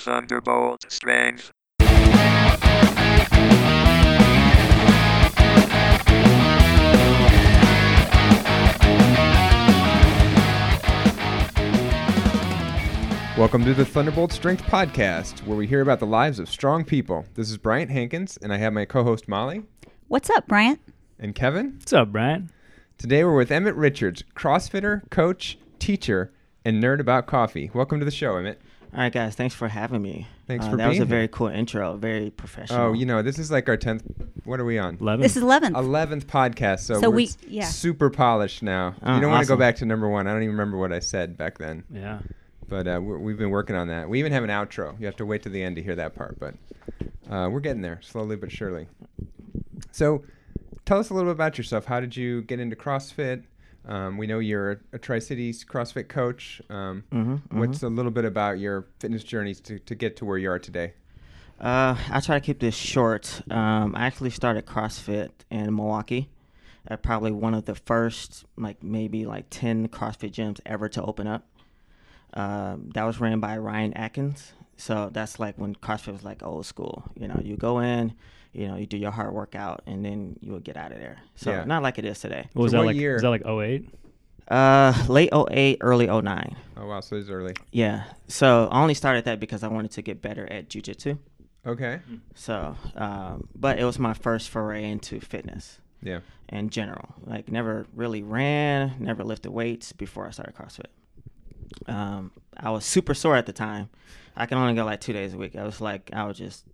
Thunderbolt Strength. Welcome to the Thunderbolt Strength Podcast, where we hear about the lives of strong people. This is Bryant Hankins, and I have my co host Molly What's up, Bryant? and Kevin. What's up, Bryant? Today we're with Emmett Richards, CrossFitter, coach, teacher, and nerd about coffee. Welcome to the show, Emmett. All right, guys. Thanks for having me. Thanks Uh, for that was being a very cool intro. Very professional. Oh, you know, this is like our 10th, what are we on? 11. This is 11th. 11th podcast, so, So we're we- yeah. super polished now. Oh, you don't want to go back to number one. I don't even remember what I said back then, yeah. but uh, we're, we've been working on that. We even have an outro. You have to wait to the end to hear that part, but uh, we're getting there slowly but surely. So, tell us a little bit about yourself. How did you get into CrossFit? Um, we know you're a, Tri Cities CrossFit coach. Um, Mhm, What's a little bit about your fitness journeys to, to get to where you are today? Uh, I try to keep this short. Um, I actually started CrossFit in Milwaukee. Uh, probably one of the first, like maybe like ten CrossFit gyms ever to open up. Um, that was ran by Ryan Atkins. So that's like when CrossFit was like old school. You know, you go in, you know, you do your hard workout, and then you would get out of there. So Yeah. not like it is today. What was So that what like? year? Was that like 08? Uh, late 08, early 09. Oh, wow. So it's early. Yeah. So I only started that because I wanted to get better at jujitsu. Okay. So, um, but it was my first foray into fitness Yeah. in general. Like, never really ran, never lifted weights before I started CrossFit. Um, I was super sore at the time. I can only go like two days a week. I was like, I was just,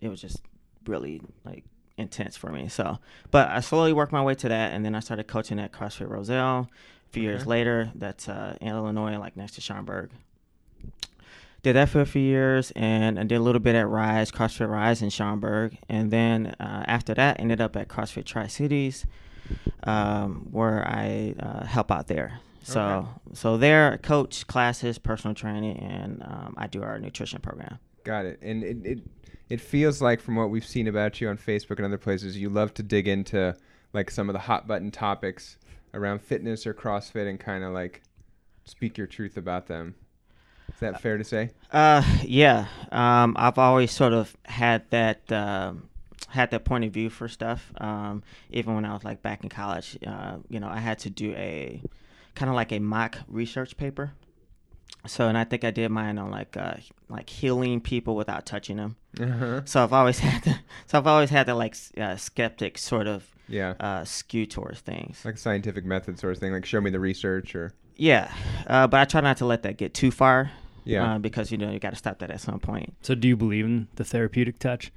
it was just really like intense for me. So, but I slowly worked my way to that, and then I started coaching at CrossFit Roselle. A few years later, that's uh, in Illinois, like next to Schaumburg. Did that for a few years, and I did a little bit at Rise, CrossFit Rise in Schaumburg, and then uh, after that, ended up at CrossFit Tri Cities, um, where I uh, help out there. So, Okay. so there, I coach classes, personal training, and um, I do our nutrition program. Got it. And it, it it feels like from what we've seen about you on Facebook and other places, you love to dig into like some of the hot button topics around fitness or CrossFit and kind of like speak your truth about them. Is that fair to say? Uh, yeah. Um, I've always sort of had that um had that point of view for stuff. Um, even when I was like back in college, uh, you know, I had to do a kind of like a mock research paper. So, and I think I did mine on like uh, like healing people without touching them. Uh-huh. So I've always had to, so I've always had that like s- uh, skeptic sort of Yeah. uh, skew towards things. like scientific method sort of thing, like show me the research or Yeah, uh, but I try not to let that get too far. Yeah. uh, because you know you got to stop that at some point. So do you believe in the therapeutic touch?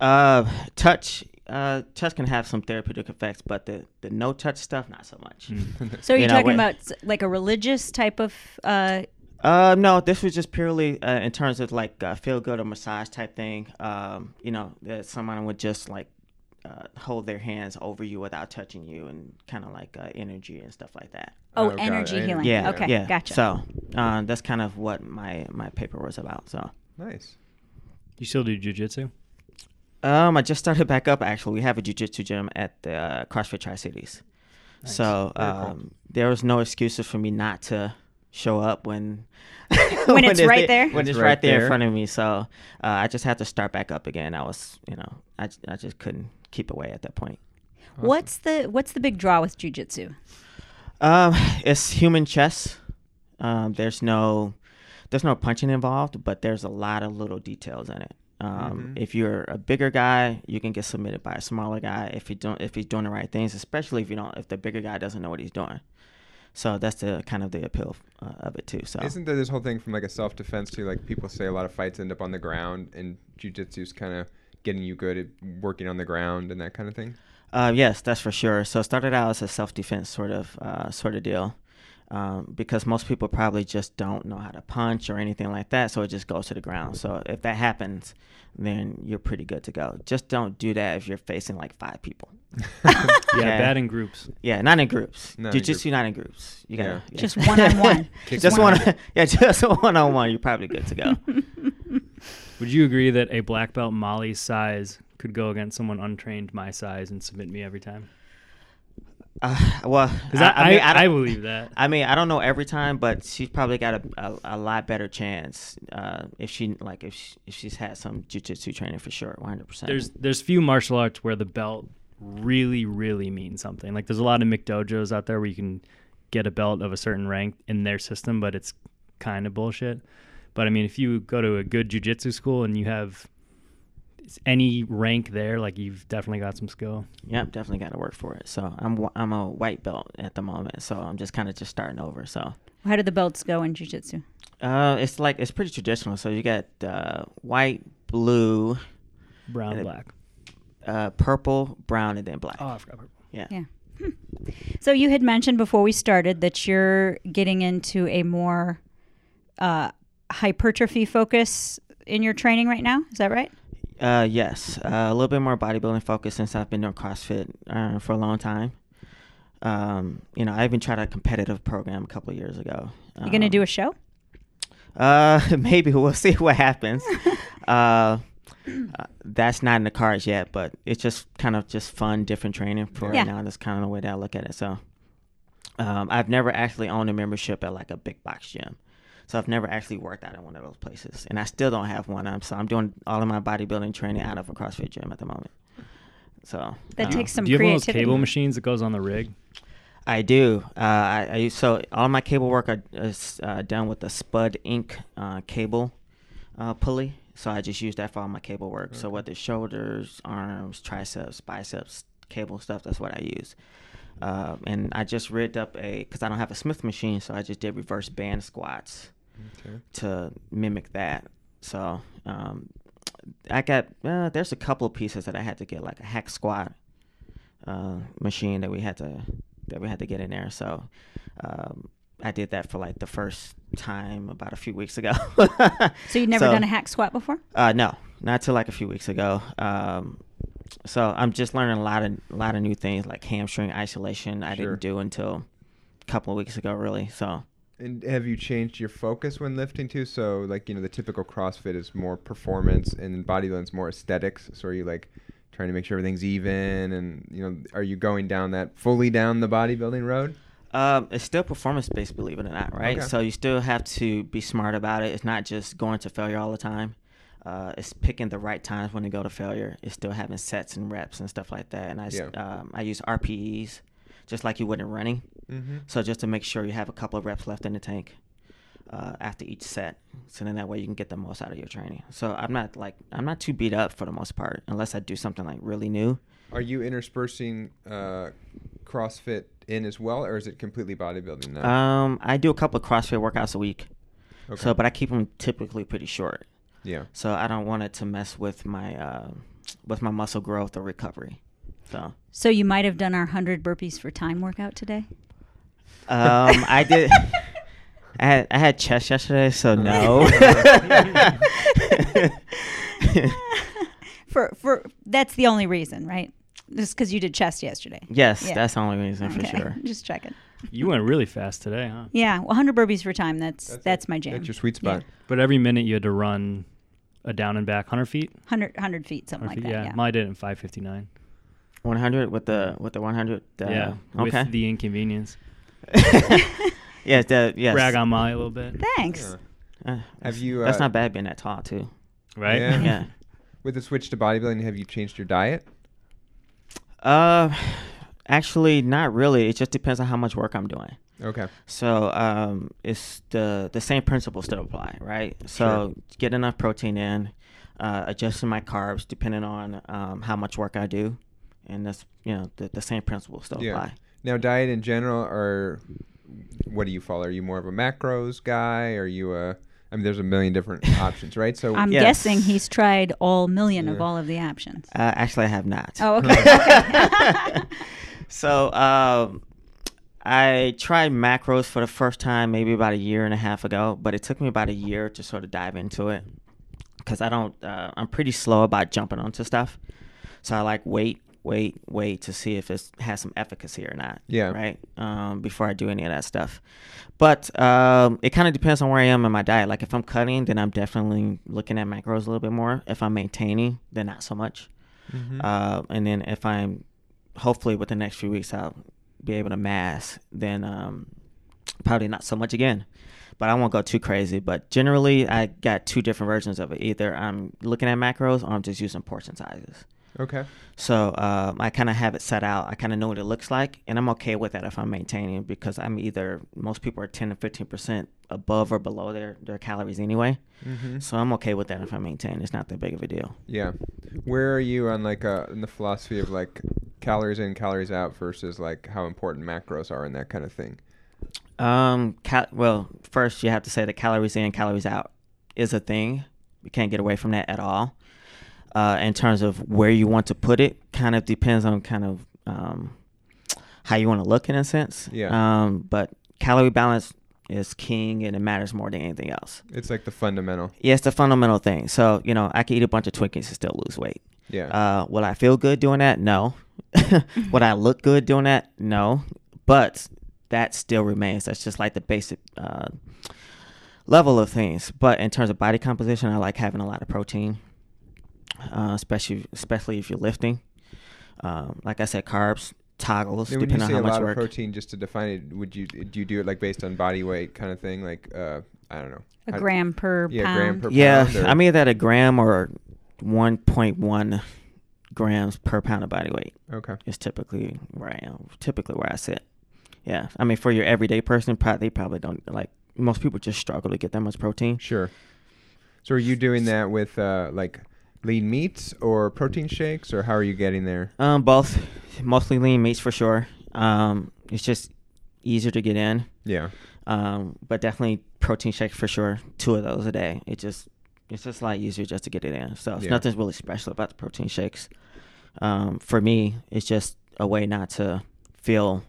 Uh, touch, uh, touch can have some therapeutic effects, but the the no touch stuff, not so much. Mm. So are you, You know, talking when- about like a religious type of? Uh, Uh, no, this was just purely uh, in terms of like uh, feel good or massage type thing. Um, you know, that someone would just like uh, hold their hands over you without touching you, and kind of like uh, energy and stuff like that. oh, Oh, energy Energy, healing. Yeah, Okay. yeah. Gotcha. So uh, that's kind of what my my paper was about. So. nice. You still do jujitsu? Um, I just started back up. Actually, we have a jujitsu gym at the uh, CrossFit Tri Cities. Nice. So Very cool. um, there was no excuses for me not to show up when When it's right there? When It's it's right right, there there. in front of me. So uh, I just had to start back up again. I was, you know, I, I just couldn't keep away at that point. What's the What's the big draw with jujitsu? Um, it's human chess. Um, there's no there's no punching involved, but there's a lot of little details in it. Um, Mhm. If you're a bigger guy, you can get submitted by a smaller guy if you don't if he's doing the right things, especially if you don't if the bigger guy doesn't know what he's doing. So that's the kind of the appeal uh, of it too. So Isn't there this whole thing from like a self defense too? Like people say a lot of fights end up on the ground, and jujitsu's kind of getting you good at working on the ground and that kind of thing. Uh, yes, that's for sure. So it started out as a self defense sort of uh, sort of deal, um, because most people probably just don't know how to punch or anything like that. So it just goes to the ground. So if that happens, then you're pretty good to go. Just don't do that if you're facing like five people. Yeah, Yeah. bad in groups. Yeah, not in groups. Not in Jiu-jitsu, not in groups. You gotta Yeah. yeah. Just one-on-one. Just one. one. Yeah, just one on one. You're probably good to go. Would you agree that a black belt Molly's size could go against someone untrained my size and submit me every time? Uh, well, I, I, mean, I, I, believe that. I mean, I don't know every time, but she's probably got a, a, a lot better chance uh, if she like if she, if she's had some jujitsu training for sure, one hundred percent. There's there's few martial arts where the belt really really means something. Like there's a lot of McDojos out there where you can get a belt of a certain rank in their system, but it's kind of bullshit. But I mean, if you go to a good jujitsu school and you have any rank there, like you've definitely got some skill. Yep, definitely got to work for it. So I'm I'm a white belt at the moment, so I'm just kind of just starting over. So How do the belts go in jujitsu? uh, it's like it's pretty traditional. So you got uh, white, blue, Brown, And black. uh, purple, brown, and then black. Oh, I forgot. purple. yeah. Yeah. So you had mentioned before we started that you're getting into a more uh, hypertrophy focus in your training right now. Is that right? Uh, yes, uh, a little bit more bodybuilding focus since I've been doing CrossFit uh, for a long time. Um, you know, I even tried a competitive program a couple of years ago. You're going to Um, do a show? Uh, maybe we'll see what happens. uh, uh, that's not in the cards yet, but it's just kind of just fun, different training for Yeah. right now. That's kind of the way that I look at it. So, um, I've never actually owned a membership at like a big box gym. So I've never actually worked out in one of those places, and I still don't have one. Um, so I'm doing all of my bodybuilding training out of a CrossFit gym at the moment. So That takes some Do you have one of those cable machines that goes on the rig? I do. Uh, I, I use so all my cable work are, is uh, done with the Spud Inc uh, cable uh, pulley. So I just use that for all my cable work. So whether shoulders, arms, triceps, biceps, cable stuff, that's what I use. Um, and I just rigged up a because I don't have a Smith machine, so I just did reverse band squats Okay. to mimic that. So um, I got uh, there's a couple of pieces that I had to get like a hack squat uh, machine that we had to that we had to get in there. So um, I did that for like the first time about a few weeks ago. So you've never So- done a hack squat before? uh, no, not till like a few weeks ago. Um, so I'm just learning a lot of a lot of new things like hamstring isolation. I Sure. didn't do until a couple of weeks ago, really. So And have you changed your focus when lifting too? So, like, you know, the typical CrossFit is more performance and bodybuilding's more aesthetics. So, are you like trying to make sure everything's even? And, you know, are you going down that fully down the bodybuilding road? Um, it's still performance based, believe it or not, right? Okay. So you still have to be smart about it. It's not just going to failure all the time. Uh, it's picking the right times when to go to failure. It's still having sets and reps and stuff like that. And I, Yeah. um, I use RPEs, just like you would in running. Mm-hmm. So just to make sure you have a couple of reps left in the tank uh, after each set, so then that way you can get the most out of your training. So I'm not like I'm not too beat up for the most part, unless I do something like really new. Are you interspersing uh, CrossFit in as well, or is it completely bodybuilding now? Um, I do a couple of CrossFit workouts a week. okay. So, but I keep them typically pretty short. yeah. So I don't want it to mess with my uh, with my muscle growth or recovery. So So you might have done our 100 burpees for time workout today? um, I did. I had I had chest yesterday, so no. For for That's the only reason, right? Just because you did chest yesterday. yes, Yeah. that's the only reason for sure. Just checking. You went really fast today, huh? Yeah, 100 burpees for time, that's that's, it. my jam. That's your sweet spot. But every minute you had to run a down and back 100 feet. 100, 100 feet, something 100 like feet, that. yeah. Yeah. Mine did it in 559. One hundred with the with the one hundred. Uh, yeah. Okay. With the inconvenience. yeah. The yes. Brag on Molly a little bit. Thanks. Yeah. Uh, Have that's- you, That's uh, not bad being that tall too. Right? Yeah. Yeah. With the switch to bodybuilding, have you changed your diet? Uh, actually, not really. It just depends on how much work I'm doing. Okay. So um, it's the the same principles still apply, right? So get enough protein in, uh, adjusting my carbs depending on um, how much work I do, and that's you know the, the same principles still Yeah. apply. Now, diet in general, or what do you follow? Are you more of a macros guy? Are you a? I mean, there's a million different options, right? So I'm Yes. guessing he's tried all million of all of the options. Uh, actually, I have not. Oh, okay. okay. so um, I tried macros for the first time maybe about a year and a half ago, but it took me about a year to sort of dive into it because I don't. Uh, I'm pretty slow about jumping onto stuff, so I like wait, wait, wait to see if it has some efficacy or not. Yeah. Right. Um, before I do any of that stuff, but um, it kind of depends on where I am in my diet. Like if I'm cutting, then I'm definitely looking at macros a little bit more. If I'm maintaining, then not so much. Mhm. Uh, and then if I'm, hopefully, with the next few weeks, I'll be able to mass, then um, probably not so much again. But I won't go too crazy. But generally, I got two different versions of it. Either I'm looking at macros or I'm just using portion sizes. Okay. So um, I kind of have it set out. I kind of know what it looks like, and I'm okay with that if I'm maintaining because I'm either most people are 10 to 15 percent above or below their their calories anyway. Mm-hmm. So I'm okay with that if I maintain. It's not that big of a deal. Yeah. Where are you on like uh in the philosophy of like calories in, calories out versus like how important macros are and that kind of thing? Um, cal- well, first you have to say that calories in, calories out is a thing. You can't get away from that at all. Uh, in terms of where you want to put it, kind of depends on kind of um, how you want to look in a sense. Yeah. Um, but calorie balance is king, and it matters more than anything else. It's like the fundamental. Yeah, it's the fundamental thing. So you know, I can eat a bunch of Twinkies and still lose weight. Yeah. Uh, will I feel good doing that? No. Would I look good doing that? No. But that still remains. That's just like the basic uh, level of things. But in terms of body composition, I like having a lot of protein, uh, especially especially if you're lifting. Um, like I said, carbs toggles And when you depending on how a much lot of work. protein, just to define it, would you do you do it like based on body weight kind of thing? Like uh, I don't know. A How- gram per Yeah, pound. gram per yeah, pound, or- I'm either at a gram or 1.1 grams per pound of body weight. Okay. is typically where I am, typically where I sit. Yeah, I mean, for your everyday person, probably they probably don't like. Most people just struggle to get that much protein. Sure. So are you doing that with uh, like lean meats or protein shakes, or how are you getting there? Um, both, mostly lean meats for sure. Um, it's just easier to get in. Yeah. Um, but definitely protein shakes for sure. Two of those a day. It just it's just a lot easier just to get it in. So it's Yeah. nothing's really special about the protein shakes. Um, for me, it's just a way not to feel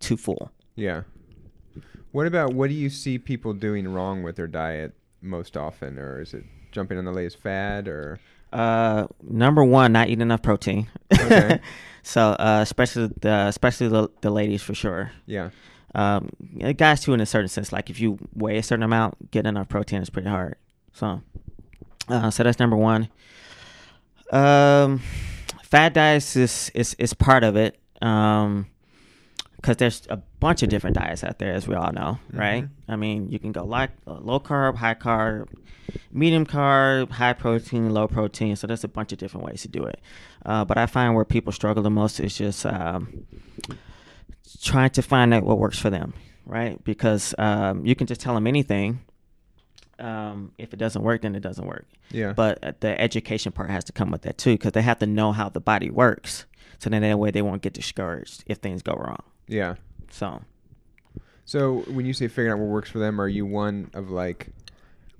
too full. Yeah. What about what do you see people doing wrong with their diet most often, or is it jumping on the latest fad, or Uh, number one, not eating enough protein. Okay. so, uh, especially the especially the, the ladies for sure. yeah, Um, guys too, in a certain sense. Like if you weigh a certain amount, getting enough protein is pretty hard. So, uh, so that's number one. Um, fat diets is is is part of it. Um, because there's a bunch of different diets out there, as we all know, right? Mhm. I mean, you can go like uh, low carb, high carb, medium carb, high protein, low protein. So there's a bunch of different ways to do it. Uh, but I find where people struggle the most is just um, trying to find out what works for them, right? Because um, you can just tell them anything. Um, if it doesn't work, then it doesn't work. yeah, But uh, the education part has to come with that too, because they have to know how the body works. So then that way they won't get discouraged if things go wrong. Yeah. So So when you say figuring out what works for them, are you one of like,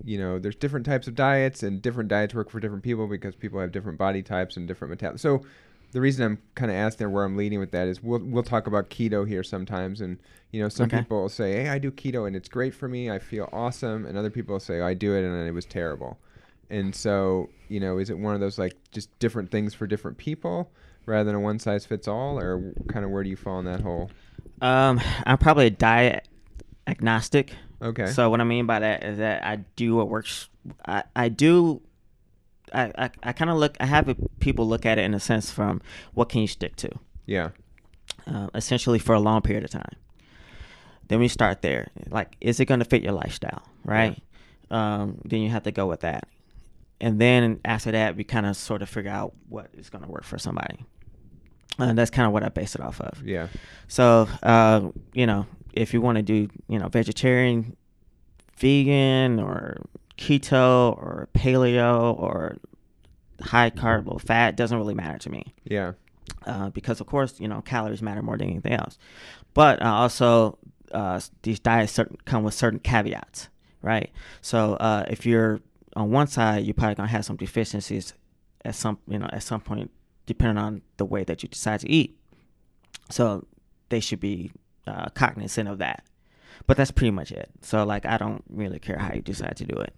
you know, there's different types of diets and different diets work for different people because people have different body types and different metabolism. So the reason I'm kind of asking where I'm leading with that is we'll we'll talk about keto here sometimes, and you know, some Okay. people will say, "Hey, I do keto and it's great for me. I feel awesome," and other people will say, "I do it and it was terrible." And so, you know, is it one of those like just different things for different people rather than a one size fits all, or kind of where do you fall in that hole? um, I'm probably a diet agnostic. Okay. So what I mean by that is that I do what works. I, I do. I, I, I kind of look. I have people look at it in a sense from what can you stick to, yeah. uh, essentially for a long period of time. Then we start there. Like, is it going to fit your lifestyle, right? Um, then you have to go with that, and then after that, we kind of sort of figure out what is going to work for somebody. And that's kind of what I base it off of. Yeah. So, uh, you know, if you want to do, you know, vegetarian, vegan, or keto, or paleo, or high carb, low fat, doesn't really matter to me. Yeah. Uh, because, of course, you know, calories matter more than anything else. But uh, also, uh, these diets certain, come with certain caveats, right? So, uh, if you're on one side, you're probably gonna have some deficiencies at some, you know, at some point, depending on the way that you decide to eat. So, they should be uh, cognizant of that. But that's pretty much it. So, like, I don't really care how you decide to do it.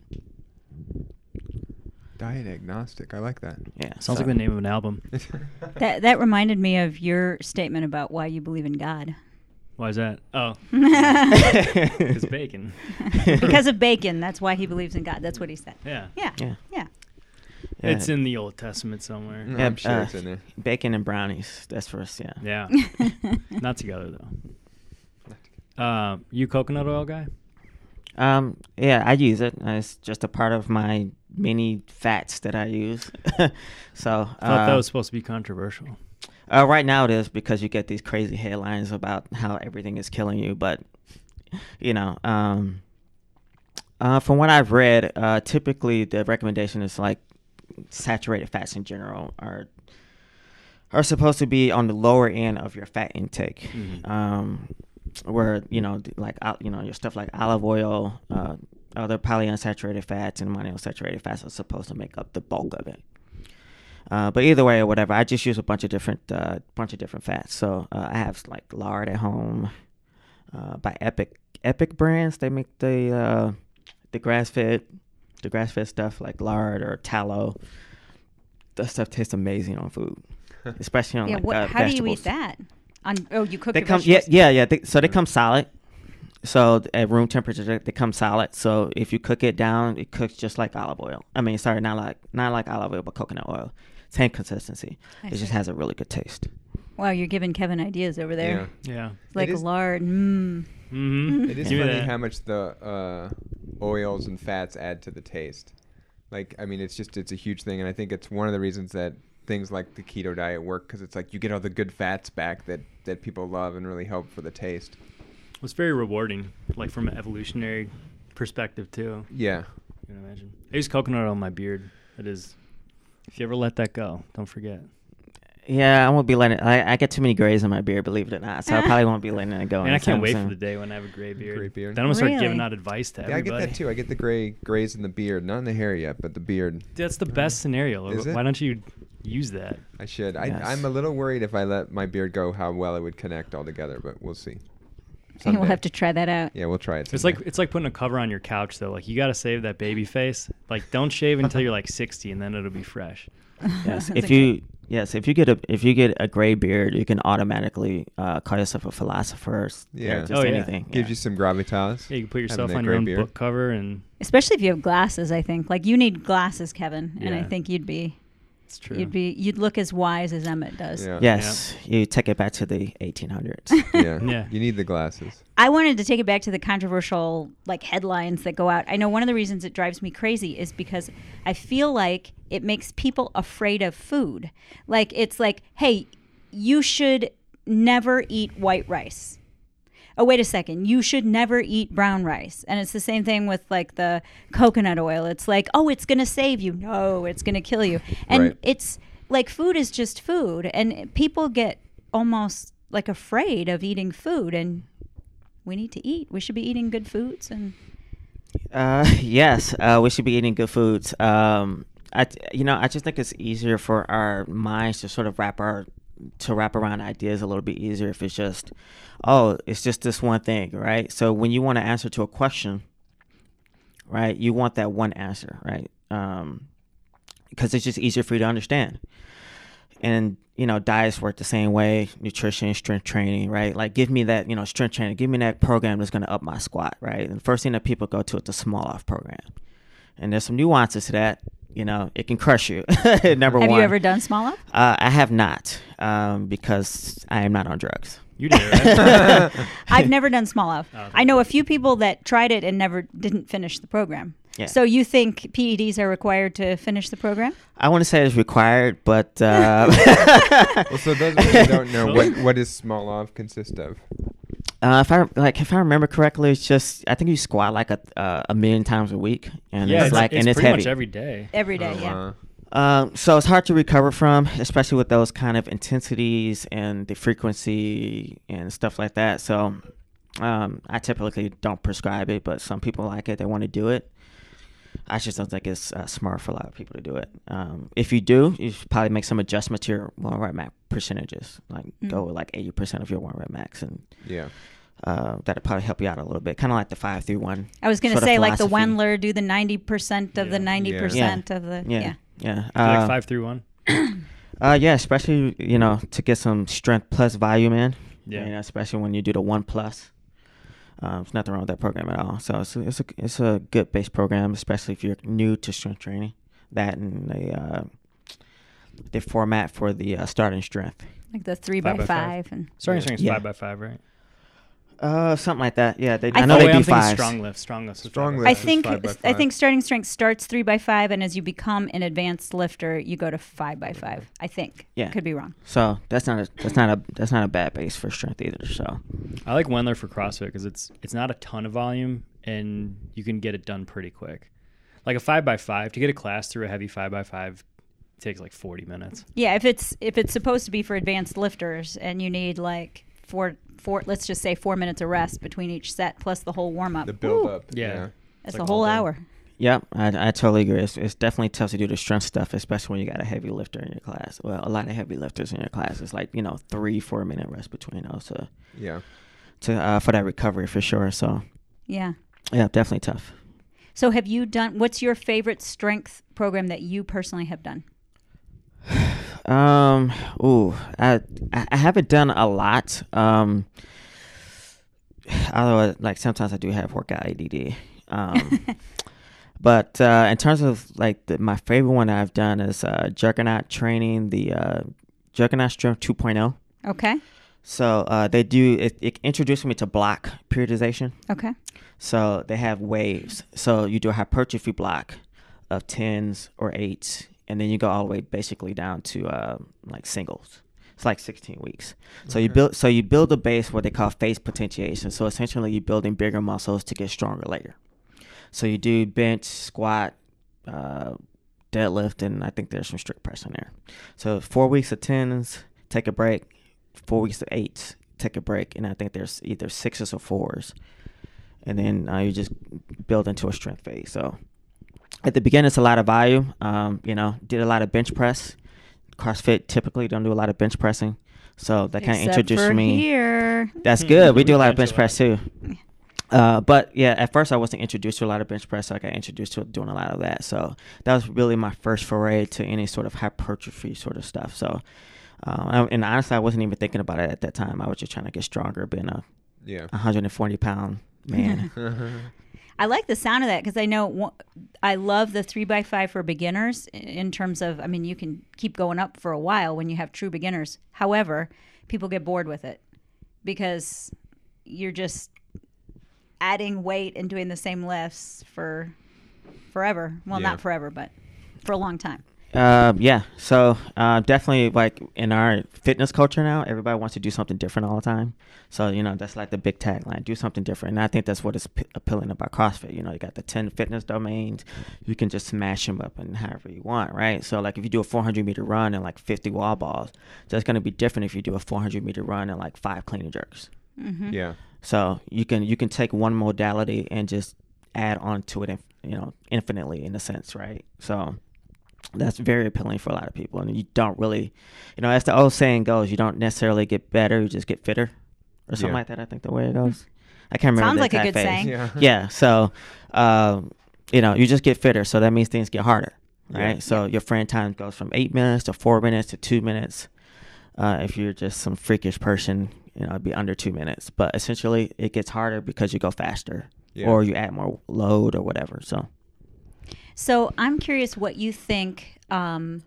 Diet agnostic. I like that. Yeah. Sounds so- like the name of an album. That that reminded me of your statement about why you believe in God. Why is that? Oh, it's bacon. because of bacon. That's why he believes in God. That's what he said. Yeah. Yeah. Yeah. Yeah. Yeah. It's in the Old Testament somewhere. Yeah, I'm sure uh, it's in there. bacon and brownies. That's first. Yeah. Yeah. Not together though. Uh, you coconut oil guy? Um. Yeah, I use it. Uh, It's just a part of my many fats that I use. so. I thought that uh, was supposed to be controversial. Uh, right now it is because you get these crazy headlines about how everything is killing you, but you know, um, uh, from what I've read, uh, typically the recommendation is like saturated fats in general are are supposed to be on the lower end of your fat intake, Mhm. um, where you know, like you know, your stuff like olive oil, uh, other polyunsaturated fats, and monounsaturated fats are supposed to make up the bulk of it. Uh, but either way or whatever, I just use a bunch of different uh, bunch of different fats. So uh, I have like lard at home uh, by Epic Epic brands. They make the uh, the grass fed the grass fed stuff like lard or tallow. That stuff tastes amazing on food, especially on yeah. like, What? uh, how do you eat that? On oh, you cook They your come yeah vegetables? yeah yeah. They, so they come solid. So at room temperature, they, they come solid. So if you cook it down, it cooks just like olive oil. I mean, sorry, not like not like olive oil, but coconut oil. Same consistency. I It just has a really good taste. Wow, you're giving Kevin ideas over there. Yeah. It's like It is- lard. Mm. Mm-hmm. It is Give me funny that. how much the uh, oils and fats add to the taste. Like, I mean, it's just it's a huge thing, and I think it's one of the reasons that things like the keto diet work because it's like you get all the good fats back that that people love and really help for the taste. It's very rewarding, like from an evolutionary perspective too. Yeah, You can imagine. I use coconut oil on my beard. It is. If you ever let that go, don't forget. Yeah, I won't be letting. I, I get too many grays in my beard, believe it or not. So I probably won't be letting it go. And I can't wait soon. for the day when I have a gray beard. Gray beard. Then I'm gonna start Really? giving out advice to yeah, I everybody. get that too. I get the gray grays in the beard, not in the hair yet, but the beard. That's the best scenario. Is it? Why don't you use that? I should. I, Yes. I'm a little worried if I let my beard go, how well it would connect all together, but we'll see. we'll have to try that out. Yeah, we'll try it. It's someday. like it's like putting a cover on your couch though. Like you got to save that baby face. Like don't shave until you're like 60, and then it'll be fresh. Yes, if okay. you yes, if you get a if you get a gray beard, you can automatically uh, call yourself a philosopher. or Yeah. just Oh, yeah. anything. gives yeah. you some gravitas. Yeah, you can put yourself on your gray own beard. book cover, and Especially if you have glasses, I think. Like you need glasses, Kevin, and I think you'd be it's true. you'd be you'd look as wise as Emmett does. Yeah. Yes, you take it back to the 1800s. yeah. Yeah. You need the glasses. I wanted to take it back to the controversial like headlines that go out. I know one of the reasons it drives me crazy is because I feel like it makes people afraid of food. Like it's like, hey, you should never eat white rice. Oh, wait a second. You should never eat brown rice. And it's the same thing with like the coconut oil. It's like, oh, it's going to save you. No, it's going to kill you. And Right. it's like food is just food. And people get almost like afraid of eating food. And we need to eat. We should be eating good foods. And Uh, yes, uh, we should be eating good foods. Um, I, you know, I just think it's easier for our minds to sort of wrap our to wrap around ideas a little bit easier if it's just, oh, it's just this one thing, right? So when you want to answer to a question, right, you want that one answer, right? Um, because it's just easier for you to understand. And you know, diets work the same way. Nutrition, strength training, right? Like, give me that, you know, strength training. Give me that program that's going to up my squat, right? And the first thing that people go to is the Smolov program. And there's some nuances to that. You know, it can crush you. Number have one. you ever done Smolov? Uh, I have not, um, because I am not on drugs. you did right? I've never done Smolov. Oh, okay. I know a few people that tried it and never didn't finish the program. Yeah. So you think PEDs are required to finish the program? I want to say it's required, but uh, Well, so those of you who don't know, what, what does Smolov consist of? Uh, if I like, if I remember correctly, it's just I think you squat like a uh, a million times a week, and yeah, it's, it's, like it's and it's pretty heavy. much every day. Every day, Oh, yeah. Um, so it's hard to recover from, especially with those kind of intensities and the frequency and stuff like that. So um, I typically don't prescribe it, but some people like it; they want to do it. I just don't think it's uh, smart for a lot of people to do it. Um, if you do, you should probably make some adjustments to your one rep max percentages, like go Mm. with like eighty percent of your one rep max, and Yeah. uh, that'll probably help you out a little bit. Kind of like the five through one. I was going to say, like the. Wendler, do the 90% of the Yeah. 90% of the. Yeah, Yeah. yeah. Do Uh, like five through one. Uh, yeah, especially you know to get some strength plus volume in. Yeah. you know, especially when you do the one plus. Um, there's nothing wrong with that program at all. So it's a, it's a it's a good base program, especially if you're new to strength training. that and the uh, the format for the uh, starting strength. Like the three Five by by five. five, and Starting strength is Yeah. five by five, right? Uh, something like that. Yeah, they, I I, know oh, they wait, do I'm thinking fives. strong lift. Strong lift. Strong five lift I think I think starting strength starts three by five, and as you become an advanced lifter, you go to five by five. I think. Yeah. could be wrong. So that's not a that's not a that's not a bad base for strength either. So I like Wendler for CrossFit because it's it's not a ton of volume and you can get it done pretty quick. Like a five by five to get a class through a heavy five by five takes like forty minutes. Yeah, if it's if it's supposed to be for advanced lifters, and you need like four four, let's just say four minutes of rest between each set, plus the whole warm up. The build up. Yeah. That's like a whole hour. Yep, I, I totally agree. It's, it's definitely tough to do the strength stuff, especially when you got a heavy lifter in your class. Well, a lot of heavy lifters in your class. It's like you know three, four minute rest between those to Yeah. to uh, for that recovery for sure. So Yeah. yeah, definitely tough. So have you done? What's your favorite strength program that you personally have done? Um, ooh, I I haven't done a lot. Um, although like sometimes I do have workout ADD. Um, but uh, in terms of like the, my favorite one I've done is uh, Juggernaut training, the uh, Juggernaut Strength 2.0. Okay. So uh, they do it, it introduced me to block periodization. Okay. So they have waves. So you do a hypertrophy block of tens or eights, and then you go all the way basically down to uh, like singles. It's like 16 weeks. So you build so you build a base what they call phase potentiation. So essentially you're building bigger muscles to get stronger later. So you do bench, squat, uh, deadlift, and I think there's some strict press in there. So four weeks of tens, take a break. Four weeks of eights, take a break, and I think there's either sixes or fours and then uh, you just build into a strength phase. So at the beginning, it's a lot of volume. Um, you know, did a lot of bench press. CrossFit typically don't do a lot of bench pressing, so that kind of introduced for me. here. That's good. We We do a lot of bench bench a lot. press too. Uh, but yeah, at first I wasn't introduced to a lot of bench press. So I got introduced to doing a lot of that. So that was really my first foray to any sort of hypertrophy sort of stuff. So, uh, and honestly, I wasn't even thinking about it at that time. I was just trying to get stronger, being a Yeah. 140 pound man. I like the sound of that because I know I love the three by five for beginners in- terms of, I mean, you can keep going up for a while when you have true beginners. However, people get bored with it because you're just adding weight and doing the same lifts for forever. Well, Yeah. not forever, but for a long time. Uh, yeah. So uh, definitely, like in our fitness culture now, everybody wants to do something different all the time. So you know, that's like the big tagline: do something different. And I think that's what is p- appealing about CrossFit. You know, you got the ten fitness domains. You can just smash them up and however you want, right? So like if you do a 400 meter run and like 50 wall balls, that's going to be different if you do a 400 meter run and like five clean and jerks. Mm-hmm. Yeah. So you can you can take one modality and just add on to it, inf- you know, infinitely in a sense, right? So that's very appealing for a lot of people, and you don't really, you know, as the old saying goes, you don't necessarily get better, you just get fitter, or something Yeah. like that. I think the way it goes. I can't remember. Sounds the like a good phrase. saying. Yeah. Yeah. So, um, you know, you just get fitter, so that means things get harder, right? Yeah. So your Fran time goes from eight minutes to four minutes to two minutes. Uh, if you're just some freakish person, you know, it'd be under two minutes. But essentially, it gets harder because you go faster, Yeah. or you add more load or whatever. So, So I'm curious what you think um,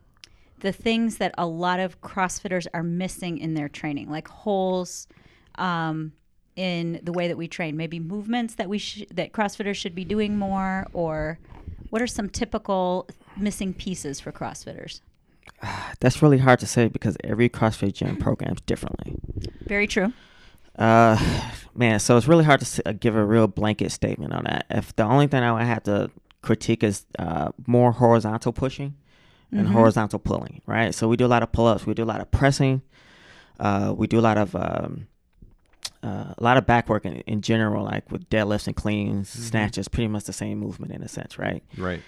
the things that a lot of CrossFitters are missing in their training, like holes um, in the way that we train, maybe movements that we sh- that CrossFitters should be doing more, or what are some typical missing pieces for CrossFitters? that's really hard to say because every CrossFit gym programs differently. Very true. Uh, man, so it's really hard to uh, give a real blanket statement on that. If the only thing I would have to critique is uh, more horizontal pushing and Mhm. horizontal pulling, right? So we do a lot of pull-ups, we do a lot of pressing, uh, we do a lot of um, uh, a lot of back work in, in general, like with deadlifts and cleans, Mhm. snatches, pretty much the same movement in a sense, right? Right.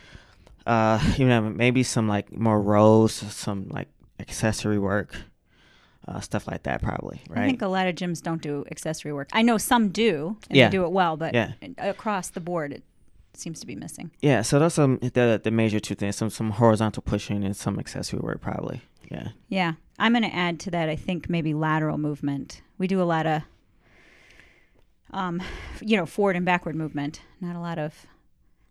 Uh, you know, maybe some like more rows, some like accessory work, uh, stuff like that, probably, right? I think a lot of gyms don't do accessory work. I know some do, and Yeah. they do it well, but Yeah. across the board, it seems to be missing. Yeah, so that's are the the major two things: some some horizontal pushing and some accessory work, probably. Yeah, Yeah, I'm going to add to that. I think maybe lateral movement. We do a lot of, um, you know, forward and backward movement. Not a lot of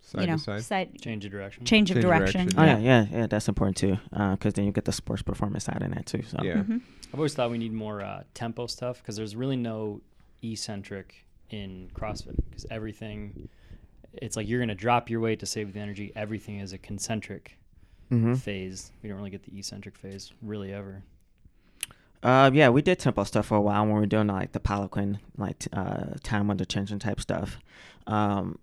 Side you know, to side. side Change of direction. change of Change direction. direction, Oh yeah, yeah, yeah. That's important too, because then you get the sports performance side in that too. So Yeah. Mhm. I've always thought we need more uh, tempo stuff because there's really no eccentric in CrossFit because everything, it's like you're gonna drop your weight to save the energy. Everything is a concentric hmm phase. We don't really get the eccentric phase really ever. Uh, yeah, we did tempo stuff for a while when we were doing like the Poliquin, like uh, time under tension type stuff. Um,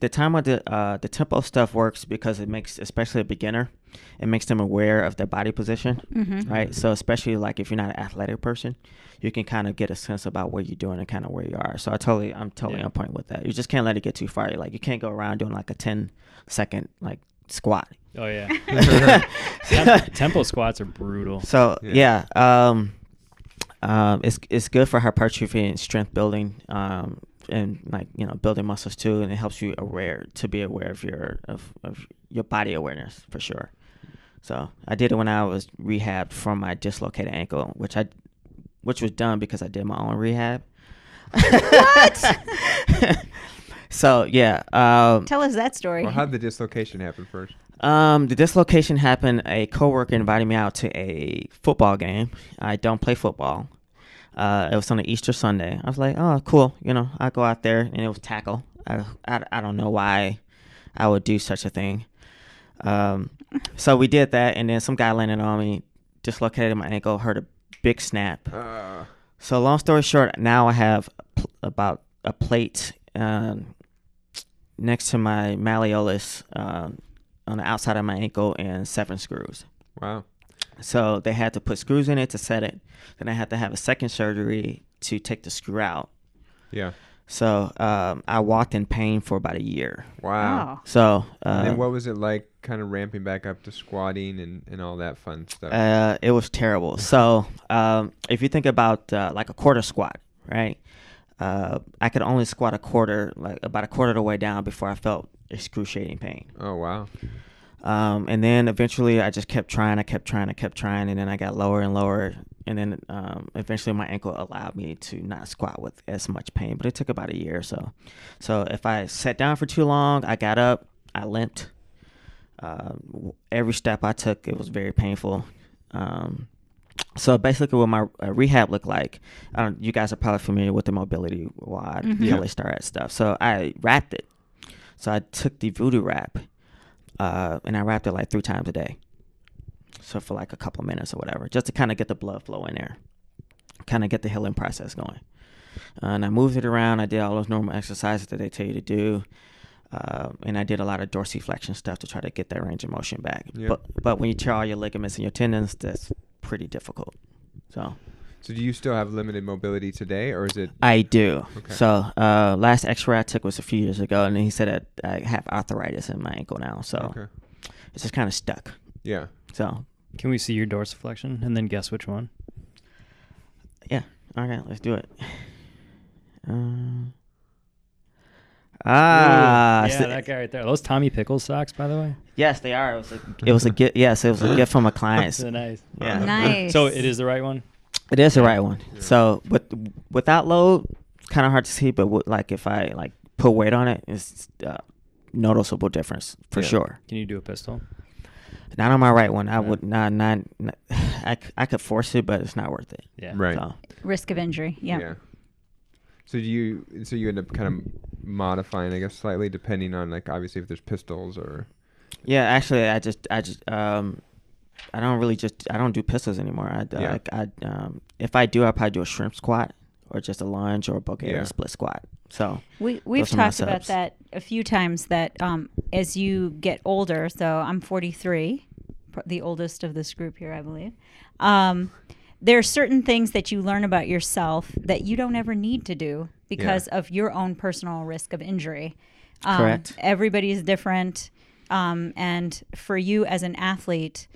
the time under uh, the tempo stuff works because it makes, especially a beginner, it makes them aware of their body position, Mhm. right? So especially like if you're not an athletic person, you can kind of get a sense about what you're doing and kind of where you are. So I totally, I'm totally Yeah. on point with that. You just can't let it get too far. Like you can't go around doing like a 10 second like squat. Oh yeah, Temp- tempo squats are brutal. So Yeah. yeah, um, um, it's it's good for hypertrophy and strength building, um, and like you know building muscles too, and it helps you aware to be aware of your of, of your body awareness for sure. So I did it when I was rehabbed from my dislocated ankle, which I which was done because I did my own rehab. What? so yeah, um, Tell us that story. Well, how did the dislocation happen first? Um, the dislocation happened. A coworker invited me out to a football game. I don't play football. Uh, it was on an Easter Sunday. I was like, oh, cool. You know, I go out there and it was tackle. I, I, I don't know why I would do such a thing. Um, so we did that, and then some guy landed on me, dislocated my ankle, heard a big snap. Uh, So long story short, now I have pl- about a plate um, next to my malleolus um, on the outside of my ankle and seven screws. wow. So they had to put screws in it to set it. Then I had to have a second surgery to take the screw out. Yeah. So um, I walked in pain for about a year. Wow. So uh, And then what was it like kind of ramping back up to squatting and, and all that fun stuff? Uh, it was terrible. So, um, if you think about uh, like a quarter squat, right? Uh, I could only squat a quarter, like about a quarter of the way down before I felt excruciating pain. oh, wow. Um, and then eventually I just kept trying, I kept trying, I kept trying, and then I got lower and lower. And then um, eventually my ankle allowed me to not squat with as much pain, but it took about a year or so. So if I sat down for too long, I got up, I limped. Um, w- every step I took, it was very painful. Um, so basically, what my uh, rehab looked like, I you guys are probably familiar with the MobilityWOD, Mhm. Kelly. Starrett stuff. So I wrapped it. So I took the voodoo wrap, uh, and I wrapped it like three times a day. So for like a couple minutes or whatever, just to kind of get the blood flow in there, kind of get the healing process going. Uh, and I moved it around. I did all those normal exercises that they tell you to do. Uh, and I did a lot of dorsiflexion stuff to try to get that range of motion back. Yeah. But but when you tear all your ligaments and your tendons, that's pretty difficult. So So do you still have limited mobility today, or is it? I do. Okay. So uh, last X-ray I took was a few years ago, and he said that I have arthritis in my ankle now. So Okay. it's just kind of stuck. Yeah. So Can we see your dorsiflexion and then guess which one? yeah, all right, let's do it. Uh, ah, Ooh, yeah, so- that guy right there. Are those Tommy Pickles socks, by the way. yes, they are. It was a, it was a gift. Yes, it was a gift from a client. They're nice. Yeah. Nice. So it is the right one. It is the right one. Yeah. So, but without load, it's kind of hard to see. But with, like if I like put weight on it, it's uh, noticeable difference for Yeah. sure. Can you do a pistol? Not on my right one. I Yeah. would not. Not. not I, c- I could force it, but it's not worth it. Yeah. Right. So, Risk of injury. Yeah. So do you? So you end up kind of modifying, I guess, slightly depending on like obviously if there's pistols or. yeah. Actually, I just. I just. Um. I don't really just. I don't do pistols anymore. I. Yeah. Like. I. Um. If I do, I probably do a shrimp squat or just a lunge or a Bulgarian Yeah. split squat. So. We we've Those are my talked about that a few times. That um, as you get older, so I'm 43, the oldest of this group here, I believe. Um, there are certain things that you learn about yourself that you don't ever need to do because of your own personal risk of injury. Um, Correct. Everybody's different, um, and for you as an athlete,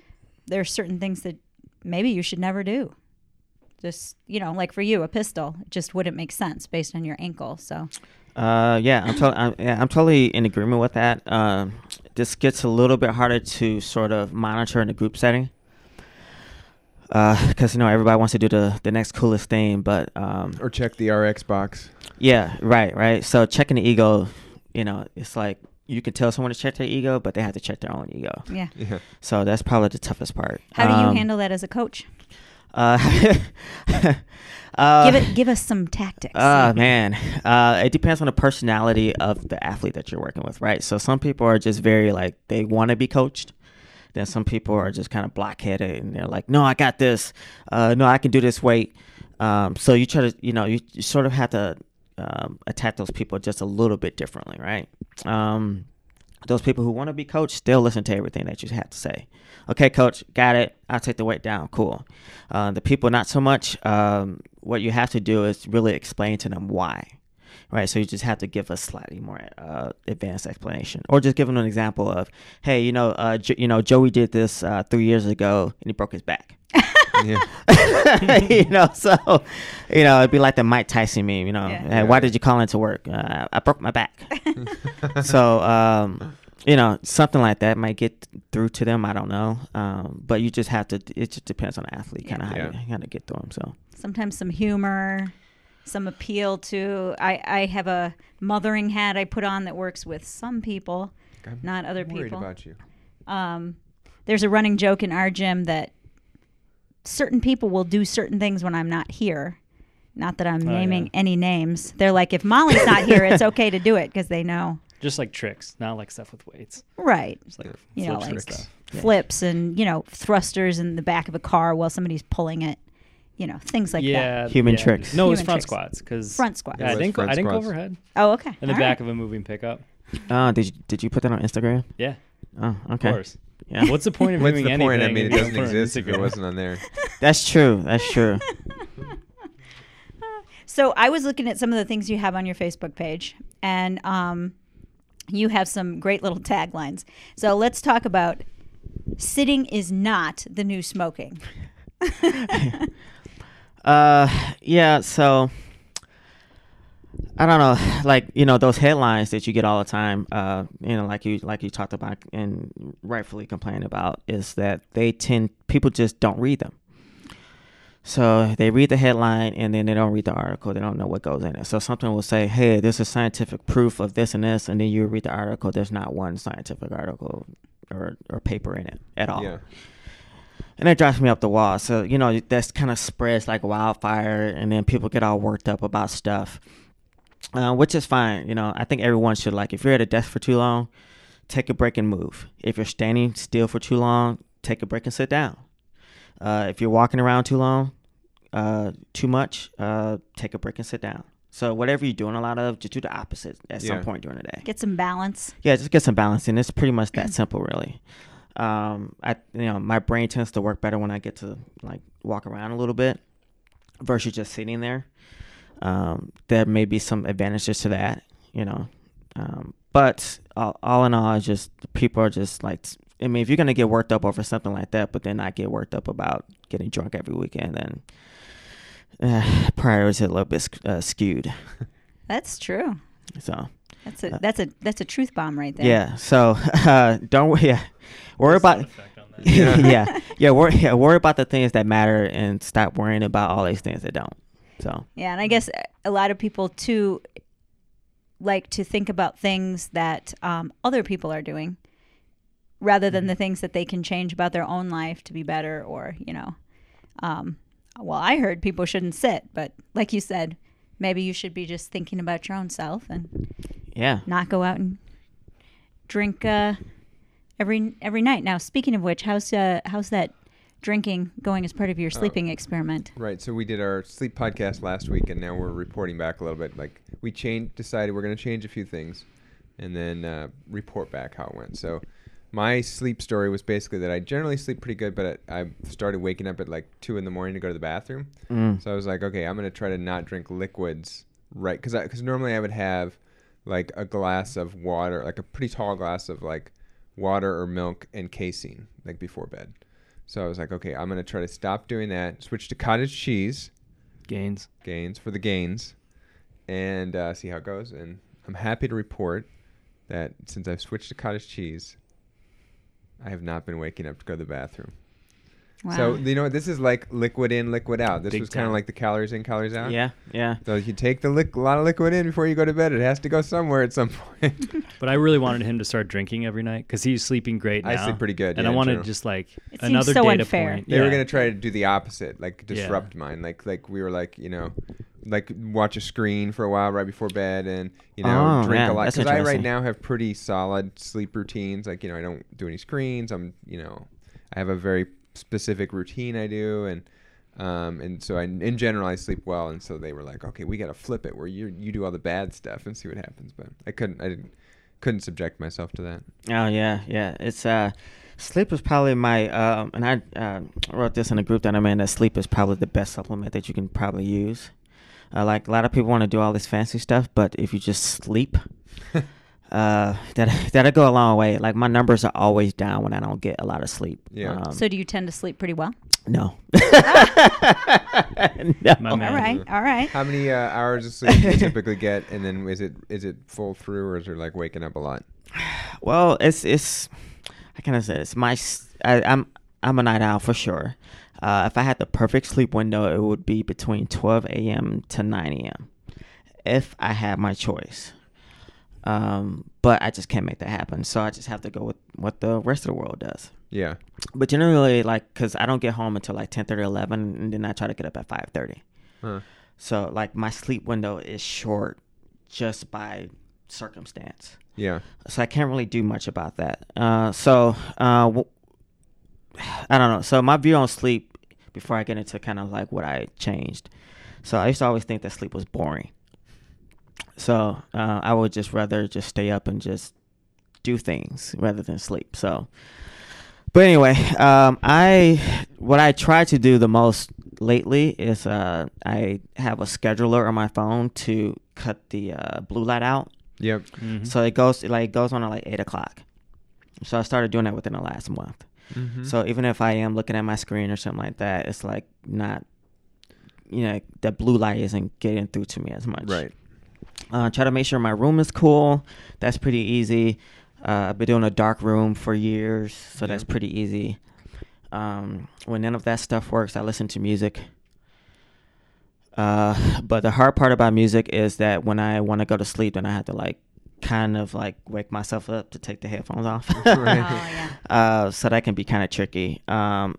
there are certain things that maybe you should never do. Just you know, like for you, a pistol just wouldn't make sense based on your ankle. So. Uh, yeah, I'm, to- I'm, yeah, I'm totally in agreement with that. Um, this gets a little bit harder to sort of monitor in a group setting. Because, you know, everybody wants to do the, the next coolest thing. But, um, Or check the RX box. yeah, right, right. So checking the ego, you know, it's like you can tell someone to check their ego, but they have to check their own ego. Yeah. Yeah. So that's probably the toughest part. How do you Um, handle that as a coach? Uh, uh, give it. Give us some tactics. Oh man, uh, it depends on the personality of the athlete that you're working with, right? So some people are just very like they want to be coached. Then some people are just kind of blockheaded and they're like, "No, I got this. Uh, no, I can do this weight." Um, so you try to, you know, you, you sort of have to um, attack those people just a little bit differently, right? Um, those people who want to be coached, they'll listen to everything that you have to say. Okay, coach, got it. I'll take the weight down. Cool. Uh, the people, not so much. Um, what you have to do is really explain to them why. Right, so you just have to give a slightly more uh, advanced explanation, or just give them an example of, hey, you know, uh, jo- you know, Joey did this uh, three years ago and he broke his back. Yeah. you know, so you know, it'd be like the Mike Tyson meme. You know, Yeah. "Hey, why did you call into work? Uh, I broke my back. so, um, you know, something like that might get through to them. I don't know, um, but you just have to. It just depends on the athlete, kind of Yeah. how you kind of get through them. So, Sometimes some humor, some appeal to. I I have a mothering hat I put on that works with some people, I'm not other worried people. about you. um, there's a running joke in our gym that certain people will do certain things when I'm not here. Not that I'm Oh, naming yeah. any names. They're like, if Molly's not here, it's okay to do it because they know. Just like tricks, not like stuff with weights. Right. Just like You know, flips and like stuff. Yeah. flips and, you know, thrusters in the back of a car while somebody's pulling it. You know, things like that. yeah, Human yeah. tricks. No, it was Human front tricks. squats because Front squats. Yeah, I it was didn't. Go, I didn't go overhead Oh, okay. in the All back right. of a moving pickup. uh, did you did you put that on Instagram? Yeah, Oh, of okay. course. Yeah, What's the point of What's doing the anything? point? I mean, it doesn't don't put it on exist if it wasn't on there. that's true. That's true. So I was looking at some of the things you have on your Facebook page, and um, you have some great little taglines. So let's talk about sitting is not the new smoking. Uh, yeah. So I don't know, like you know those headlines that you get all the time. Uh, you know, like you like you talked about and rightfully complain about is that they tend people just don't read them. So they read the headline and then they don't read the article. They don't know what goes in it. So something will say, "Hey, this is scientific proof of this and this," and then you read the article. There's not one scientific article or or paper in it at all Yeah. And that drives me up the wall. So you know that's kind of spreads like wildfire, and then people get all worked up about stuff, uh, which is fine. You know, I think everyone should like if you're at a desk for too long, take a break and move. If you're standing still for too long, take a break and sit down. Uh, if you're walking around too long, uh, too much, uh, take a break and sit down. So whatever you're doing a lot of, just do the opposite at some point during the day Get some balance. yeah, just get some balance in. It's pretty much that simple, really. Um, I you know my brain tends to work better when I get to like walk around a little bit versus just sitting there. Um, there may be some advantages to that, you know. Um, but all, all in all, just people are just like. I mean, if you're gonna get worked up over something like that, but then not get worked up about getting drunk every weekend, then uh, priorities are a little bit uh, skewed. That's true. So That's a that's a that's a truth bomb right there. yeah, so uh, don't yeah worry about on. Yeah. yeah, yeah, worry, yeah, worry about the things that matter and stop worrying about all these things that don't. So Yeah, and I guess a lot of people too like to think about things that um, other people are doing rather than the things that they can change about their own life to be better or, you know. Um, well, I heard people shouldn't sit, but like you said, maybe you should be just thinking about your own self and yeah, not go out and drink uh, every every night. Now, speaking of which, how's uh, how's that drinking going as part of your sleeping experiment? Right. So we did our sleep podcast last week, and now we're reporting back a little bit. Like we changed, decided we're going to change a few things, and then uh, report back how it went. So my sleep story was basically that I generally sleep pretty good, but I, I started waking up at like two in the morning to go to the bathroom. mm. So I was like, okay, I'm going to try to not drink liquids, right? Because because normally I would have like a glass of water, like a pretty tall glass of like water or milk and casein, like before bed. So I was like, okay, I'm going to try to stop doing that. Switch to cottage cheese Gains. gains for the gains, and uh, see how it goes. And I'm happy to report that since I've switched to cottage cheese, I have not been waking up to go to the bathroom. So you know? This is like liquid in, liquid out. This Big was kind of like the calories in, calories out. Yeah, yeah. So you take the liq- a lot of liquid in before you go to bed. It has to go somewhere at some point. But I really wanted him to start drinking every night because he's sleeping great now. I sleep pretty good, and yeah, I wanted general. just like It seems another so data unfair. point. They were gonna try to do the opposite, like Yeah. disrupt mine. Like like we were like you know, like watch a screen for a while right before bed, and you know Oh, drink yeah, a lot. Because I right now have pretty solid sleep routines. Like you know I don't do any screens. I'm you know I have a very specific routine I do, and um and so I in general I sleep well. And so they were like, okay, we got to flip it where you you do all the bad stuff and see what happens. But I couldn't I didn't couldn't subject myself to that. Oh yeah, yeah. It's uh, sleep is probably my um, and I uh, wrote this in a group that I'm in. That sleep is probably the best supplement that you can probably use. Uh, like a lot of people want to do all this fancy stuff, but if you just sleep, uh, that that'll go a long way. Like my numbers are always down when I don't get a lot of sleep. Yeah. Um, So do you tend to sleep pretty well? no. No. man. All right, all right. How many uh, hours of sleep do you typically get, and then is it is it full through, or is it like waking up a lot? Well, it's it's. I kind of said it's my. I'm I'm a night owl for sure. Uh, if I had the perfect sleep window, it would be between 12 a.m. to 9 a.m. If I had my choice. Um, but I just can't make that happen, so I just have to go with what the rest of the world does. Yeah, But generally, like, cause I don't get home until like 10, 30, 11, and then I try to get up at 5:30. huh. So like my sleep window is short, just by circumstance yeah, so I can't really do much about that. Uh, so uh, w- I don't know. So my view on sleep, before I get into kind of like what I changed. So I used to always think that sleep was boring. So uh, I would just rather just stay up and just do things rather than sleep. So, but anyway, um, I what I try to do the most lately is uh, I have a scheduler on my phone to cut the uh, blue light out. yep. Mhm. So it goes it like goes on at like eight o'clock. So I started doing that within the last month. Mm-hmm. So even if I am looking at my screen or something like that, it's like not, you know, the blue light isn't getting through to me as much. right. Uh, try to make sure my room is cool. That's pretty easy. Uh, I've been doing a dark room for years, so that's pretty easy. Um, when none of that stuff works, I listen to music. Uh, but the hard part about music is that when I want to go to sleep, then I have to like kind of like wake myself up to take the headphones off. Right. Oh yeah. uh, so that can be kind of tricky. Um,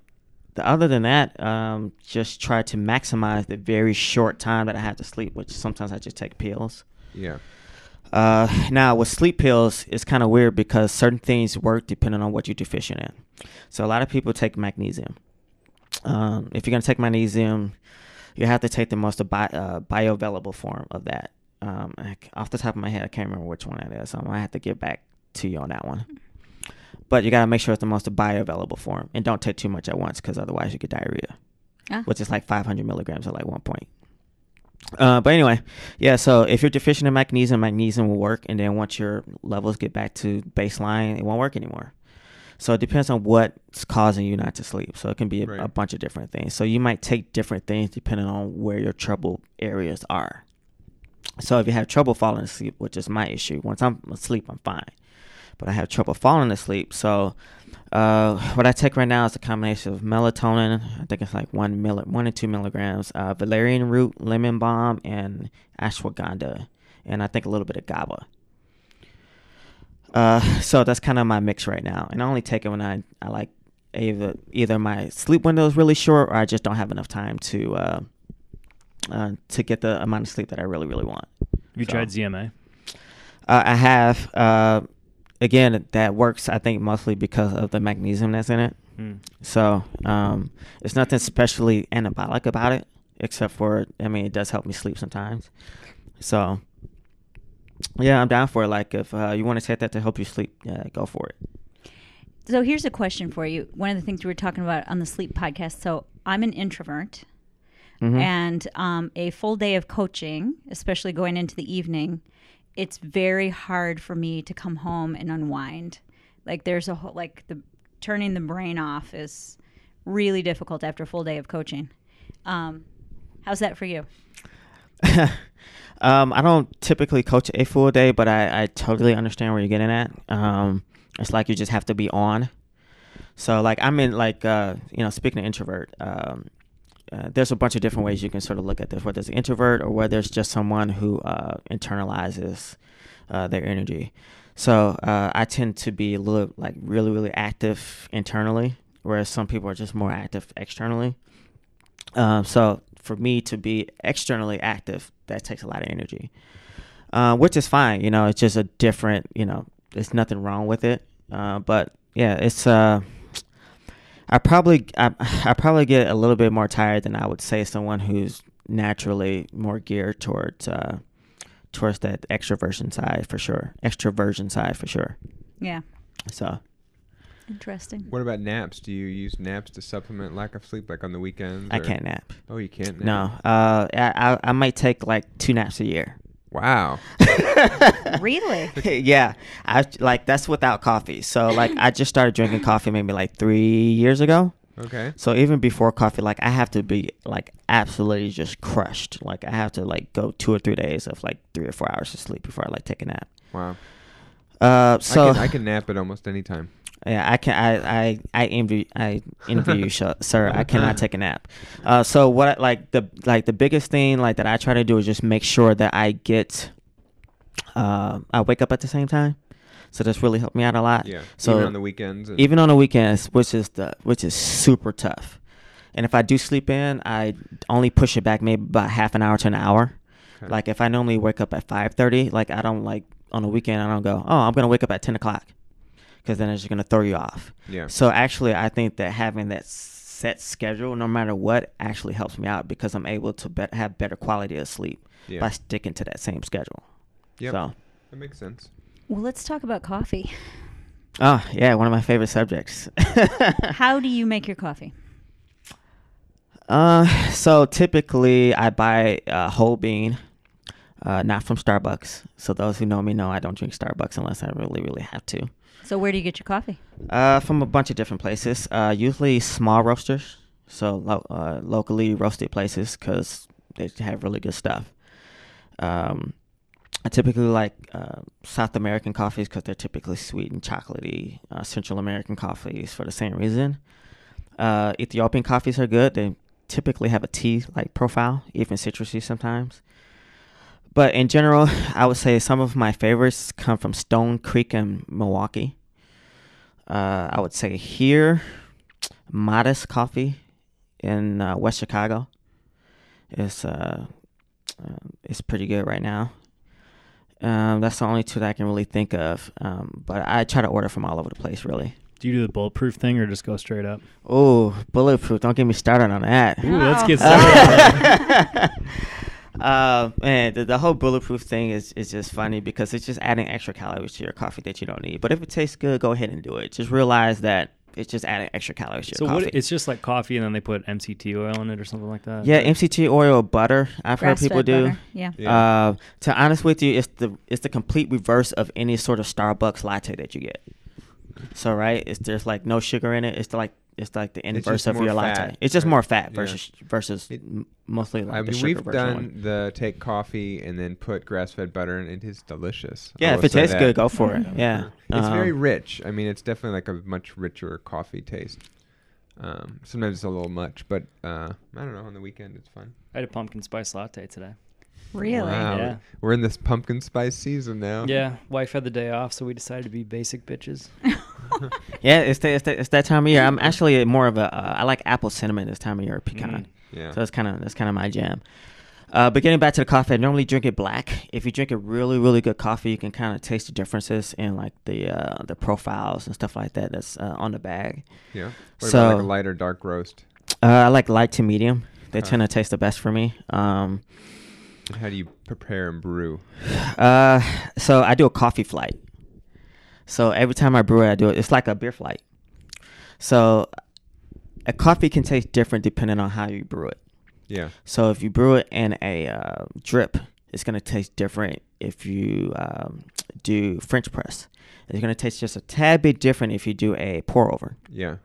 the other than that, um, just try to maximize the very short time that I have to sleep, which sometimes I just take pills. Yeah. Uh, now with sleep pills, it's kind of weird because certain things work depending on what you're deficient in. So a lot of people take magnesium. Um, if you're gonna take magnesium, you have to take the most bi- uh, bioavailable form of that. Um, off the top of my head, I can't remember which one that is. So I'm gonna have to get back to you on that one. But you gotta make sure it's the most bioavailable form, and don't take too much at once because otherwise you get diarrhea, Ah. which is like 500 milligrams at like one point. Uh, but anyway, yeah. So if you're deficient in magnesium, magnesium will work, and then once your levels get back to baseline, it won't work anymore. So it depends on what's causing you not to sleep. So it can be a, Right. a bunch of different things. So you might take different things depending on where your trouble areas are. So if you have trouble falling asleep, which is my issue, once I'm asleep, I'm fine. But I have trouble falling asleep. So uh, what I take right now is a combination of melatonin. I think it's like one milli- one and two milligrams, uh, valerian root, lemon balm, and ashwagandha, and I think a little bit of GABA. Uh, so that's kind of my mix right now, and I only take it when I, I like either either my sleep window is really short or I just don't have enough time to uh, uh, to get the amount of sleep that I really really want. Have you So- tried ZMA? Uh, I have. Again, that works. I think mostly because of the magnesium that's in it. Hmm. So um, it's nothing especially anabolic about it, except for I mean it does help me sleep sometimes. So yeah, I'm down for it. Like if uh, you want to take that to help you sleep, yeah, go for it. So here's a question for you. One of the things we were talking about on the sleep podcast. So I'm an introvert, Mhm. and um, a full day of coaching, especially going into the evening, it's very hard for me to come home and unwind. Like there's a whole like the turning the brain off is really difficult after a full day of coaching. Um, how's that for you? um, I don't typically coach a full day, but I, I totally understand where you're getting at. Um, it's like you just have to be on. So like I'm in like uh, you know speaking of introvert, um, uh, there's a bunch of different ways you can sort of look at this, whether it's an introvert or whether it's just someone who uh, internalizes uh, their energy. So uh, I tend to be a little like really really active internally, whereas some people are just more active externally. Um, so for me to be externally active, that takes a lot of energy, uh, which is fine. You know, it's just a different. You know, there's nothing wrong with it. Uh, but yeah, it's. I probably I, I probably get a little bit more tired than I would say someone who's naturally more geared towards uh, towards that extroversion side for sure, extroversion side for sure. Yeah. So Interesting. What about naps? Do you use naps to supplement lack of sleep, like on the weekends? I or- can't nap. Oh, you can't. Nap? No, uh, I, I I might take like two naps a year. Wow. Really? yeah, I like that's without coffee. So like I just started drinking coffee maybe like three years ago. Okay. So even before coffee, like I have to be like absolutely just crushed. Like I have to like go two or three days of like three or four hours of sleep before I like take a nap. Wow. Uh, so I can I can nap at almost any time. yeah, I can I I I envy I envy you, sir. I cannot take a nap. Uh, so what like the like the biggest thing like that I try to do is just make sure that I get uh I wake up at the same time. So that's really helped me out a lot. Yeah. So even on the weekends. Even on the weekends, which is the which is super tough. And if I do sleep in, I only push it back maybe about half an hour to an hour. Okay. Like if I normally wake up at five thirty, like I don't like on the weekend I don't go, oh, I'm gonna wake up at ten o'clock, because then it's just gonna throw you off. yeah. So actually, I think that having that set schedule, no matter what, actually helps me out because I'm able to bet have better quality of sleep Yeah. by sticking to that same schedule. Yep. So, That makes sense. Well, let's talk about coffee. oh yeah, one of my favorite subjects. How do you make your coffee? Uh, so typically I buy a whole bean, uh, not from Starbucks. So those who know me know I don't drink Starbucks unless I really, really have to. So where do you get your coffee? Uh, from a bunch of different places. Uh, usually small roasters, so lo- uh, locally roasted places because they have really good stuff. Um, I typically like uh, South American coffees because they're typically sweet and chocolatey. Uh, Central American coffees for the same reason. Uh, Ethiopian coffees are good. They typically have a tea like profile, even citrusy sometimes. But in general, I would say some of my favorites come from Stone Creek and Milwaukee. Uh, I would say here, Modest Coffee in uh, West Chicago is uh, uh, is pretty good right now. Um, that's the only two that I can really think of. Um, but I try to order from all over the place, really. Do you do the bulletproof thing or just go straight up? Oh, bulletproof! Don't get me started on that. Ooh, let's get started. uh, man, the, the whole bulletproof thing is, is just funny because it's just adding extra calories to your coffee that you don't need. But if it tastes good, go ahead and do it. Just realize that it's just adding extra calories to so your what? coffee. It's just like coffee, and then they put MCT oil in it or something like that. yeah, MCT oil or butter. I've heard people do. butter. Yeah. Yeah. Uh, to honest with you, it's the it's the complete reverse of any sort of Starbucks latte that you get. So right, it's there's like no sugar in it. It's like it's like the inverse of your fat, latte. It's just right? more fat Yeah. versus versus It- mostly like I the mean, sugar we've done one. the take coffee and then put grass-fed butter, and it is delicious. Yeah, if it tastes that. good, go for it. Yeah, It's Um, very rich. I mean, it's definitely like a much richer coffee taste. Um, sometimes it's a little much, but uh, I don't know. On the weekend, it's fun. I had a pumpkin spice latte today. Really? Wow. Yeah. We're in this pumpkin spice season now. Yeah, wife had the day off, so we decided to be basic bitches. Yeah, it's the, it's, the, it's that time of year. I'm actually more of a uh, I like apple cinnamon this time of year, pecan. Mm. Yeah. So that's kind of that's kind of my jam. Uh, but getting back to the coffee, I normally drink it black. If you drink a really really good coffee, you can kind of taste the differences in like the uh, the profiles and stuff like that that's uh, on the bag. yeah. What so- about like a light or dark roast? Uh, I like light to medium. They tend to taste the best for me. Um, how do you prepare and brew? uh, so I do a coffee flight. So every time I brew it, I do it. It's like a beer flight. So a coffee can taste different depending on how you brew it. Yeah. So if you brew it in a uh, drip, it's gonna taste different. If you um, do French press, it's gonna taste just a tad bit different if you do a pour over. Yeah.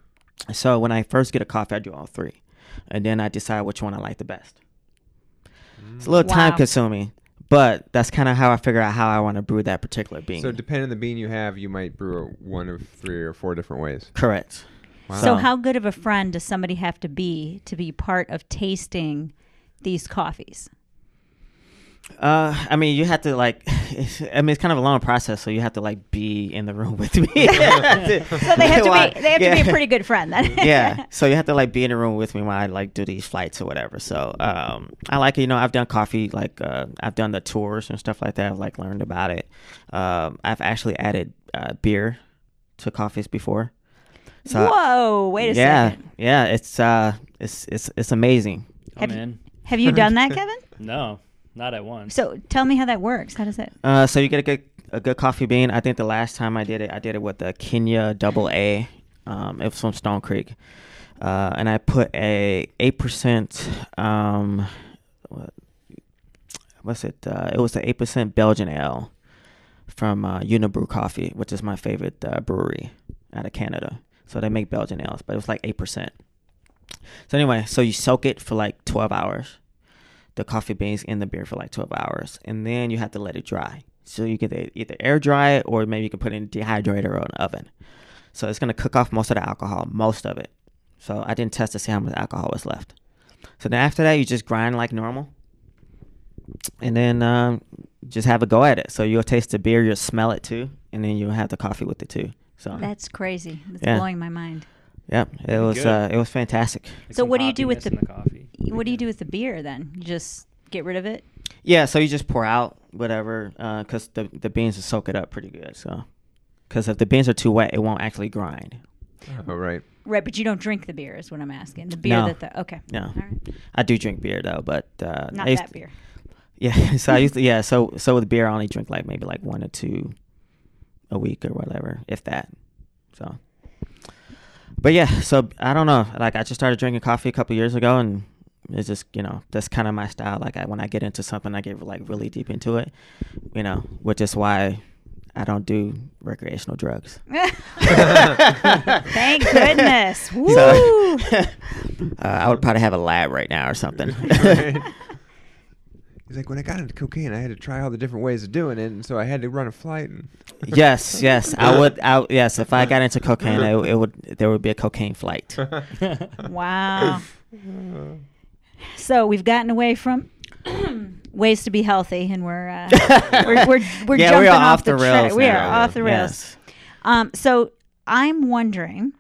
So when I first get a coffee, I do all three, and then I decide which one I like the best. It's a little Wow. time consuming, but that's kind of how I figure out how I want to brew that particular bean. So depending on the bean you have, you might brew it one of three or four different ways. Correct. Wow. So, how good of a friend does somebody have to be to be part of tasting these coffees? Uh, I mean, you have to like. I mean, it's kind of a long process, so you have to like be in the room with me. So they have to While- be they have to be a pretty good friend then. yeah. So you have to like be in the room with me while I like do these flights or whatever. So um, I like it. You know, I've done coffee. Like uh, I've done the tours and stuff like that. I've like learned about it. Um, I've actually added uh, beer to coffees before. So Whoa! Wait a yeah, second. yeah. yeah. It's uh, it's it's it's amazing. Oh Have you- man, Have you done that, Kevin? no, not at once. So tell me how that works. How does it? Uh, so you get a good a good coffee bean. I think the last time I did it, I did it with the Kenya Double A. Um, it was from Stone Creek, uh, and I put a eight percent. Um, what, what's it? Uh, it was the eight percent Belgian ale from uh, Unibroue Coffee, which is my favorite uh, brewery out of Canada. So they make Belgian ales, but it was like eight percent. So anyway, so you soak it for like twelve hours the coffee beans in the beer for like 12 hours and then you have to let it dry. So you can either air dry it or maybe you can put it in a dehydrator or an oven. So it's going to cook off most of the alcohol most of it. So i didn't test to see how much alcohol was left. So then after that you just grind like normal and then um, just have a go at it. So you'll taste the beer you'll smell it too and then you'll have the coffee with it too. So That's crazy. That's Yeah. blowing my mind. yep. It was uh, it was fantastic. Like So what do you do with the- the coffee? What do you do with the beer then? You just get rid of it? Yeah, so you just pour out whatever, because the the beans will soak it up pretty good. So, because if the beans are too wet, it won't actually grind. Oh, right. Right, but you don't drink the beer is what I'm asking. The beer No. that the okay. No, All right. I do drink beer though, but uh, Not used that beer. Yeah, so I used to yeah, so so with beer, I only drink like maybe like one or two a week or whatever, if that. So, but yeah, so I don't know. Like I just started drinking coffee a couple years ago, and it's just you know that's kind of my style. Like I, when I get into something, I get like really deep into it. You know, which is why I don't do recreational drugs. Thank goodness. Woo! So, uh, I would probably have a lab right now or something. He's like, when I got into cocaine, I had to try all the different ways of doing it, and so I had to run a flight. And yes, yes, I would. I, yes, if I got into cocaine, it, it would. There would be a cocaine flight. wow. So we've gotten away from ways to be healthy, and we're uh, we're, we're, we're yeah, jumping we off, off the tra- rails. we are off the rails. Yes. Um, so I'm wondering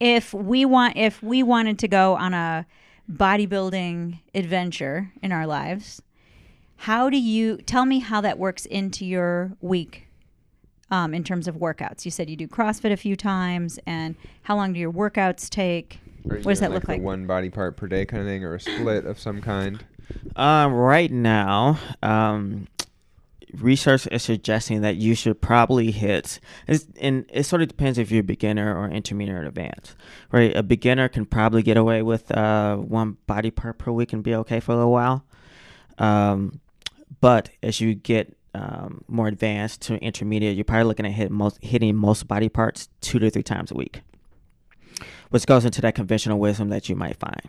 if we want if we wanted to go on a bodybuilding adventure in our lives, how do you tell me how that works into your week? Um, in terms of workouts, you said you do CrossFit a few times, and how long do your workouts take? Or What does doing, that look like? One body part per day kind of thing, or a split of some kind. Um, right now, um, research is suggesting that you should probably hit, and it sort of depends if you're a beginner or intermediate or advanced, right? A beginner can probably get away with uh, one body part per week and be okay for a little while. Um, but as you get um, more advanced to intermediate, you're probably looking at hit most, hitting most body parts two to three times a week, which goes into that conventional wisdom that you might find.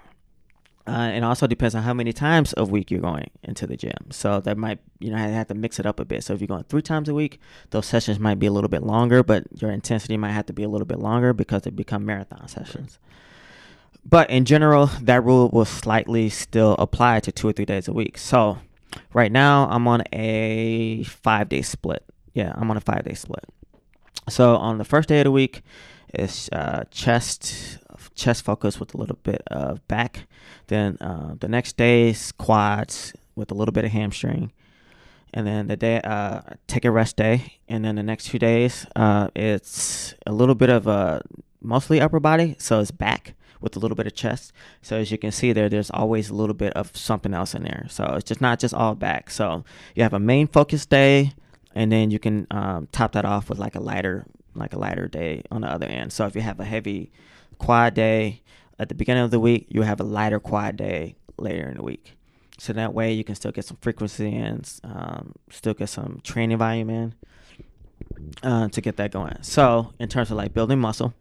Uh, it also depends on how many times a week you're going into the gym. So that might, you know, have to mix it up a bit. So if you're going three times a week, those sessions might be a little bit longer, but your intensity might have to be a little bit longer because they become marathon sessions. But in general, that rule will slightly still apply to two or three days a week. So right now, I'm on a five day split. Yeah, I'm on a five day split. So on the first day of the week, it's uh, chest chest focus with a little bit of back. Then uh, the next day is quads with a little bit of hamstring. And then the day, uh, take a rest day. And then the next few days, uh, it's a little bit of a mostly upper body. So it's back with a little bit of chest. So as you can see there, there's always a little bit of something else in there. So it's just not just all back. So you have a main focus day, and then you can um, top that off with like a lighter, like a lighter day on the other end. So if you have a heavy quad day at the beginning of the week, you have a lighter quad day later in the week. So that way you can still get some frequency in, um, still get some training volume in uh, to get that going. So in terms of like building muscle,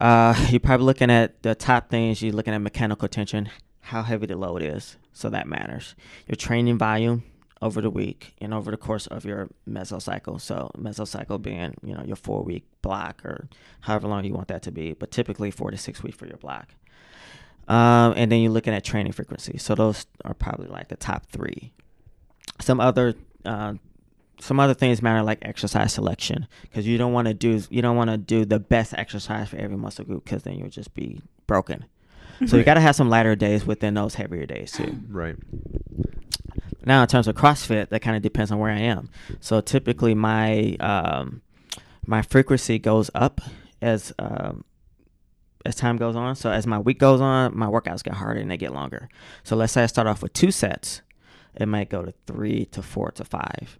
uh, you're probably looking at the top things. You're looking at mechanical tension, how heavy the load is. So that matters. Your training volume, over the week and over the course of your mesocycle. So mesocycle being, you know, your four week block or however long you want that to be, but typically four to six weeks for your block. Um, and then you're looking at training frequency. So those are probably like the top three. Some other uh, some other things matter like exercise selection because you don't want to do you don't want to do the best exercise for every muscle group because then you'll just be broken. So you got to have some lighter days within those heavier days too. Right. Now, in terms of CrossFit, that kind of depends on where I am. So typically, my um, my frequency goes up as um, as time goes on. So as my week goes on, my workouts get harder and they get longer. So let's say I start off with two sets, it might go to three to four to five,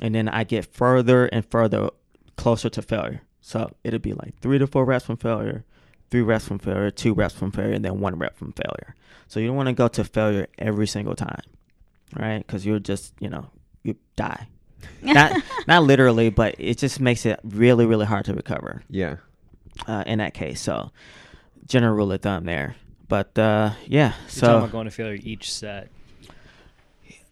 and then I get further and further closer to failure. So it'll be like three to four reps from failure, three reps from failure, two reps from failure, and then one rep from failure. So you don't want to go to failure every single time, right? Because you'll just, you know, you die. not not literally, but it just makes it really really hard to recover Yeah. uh, in that case. So general rule of thumb there. But uh, yeah, You're talking so about going to failure each set.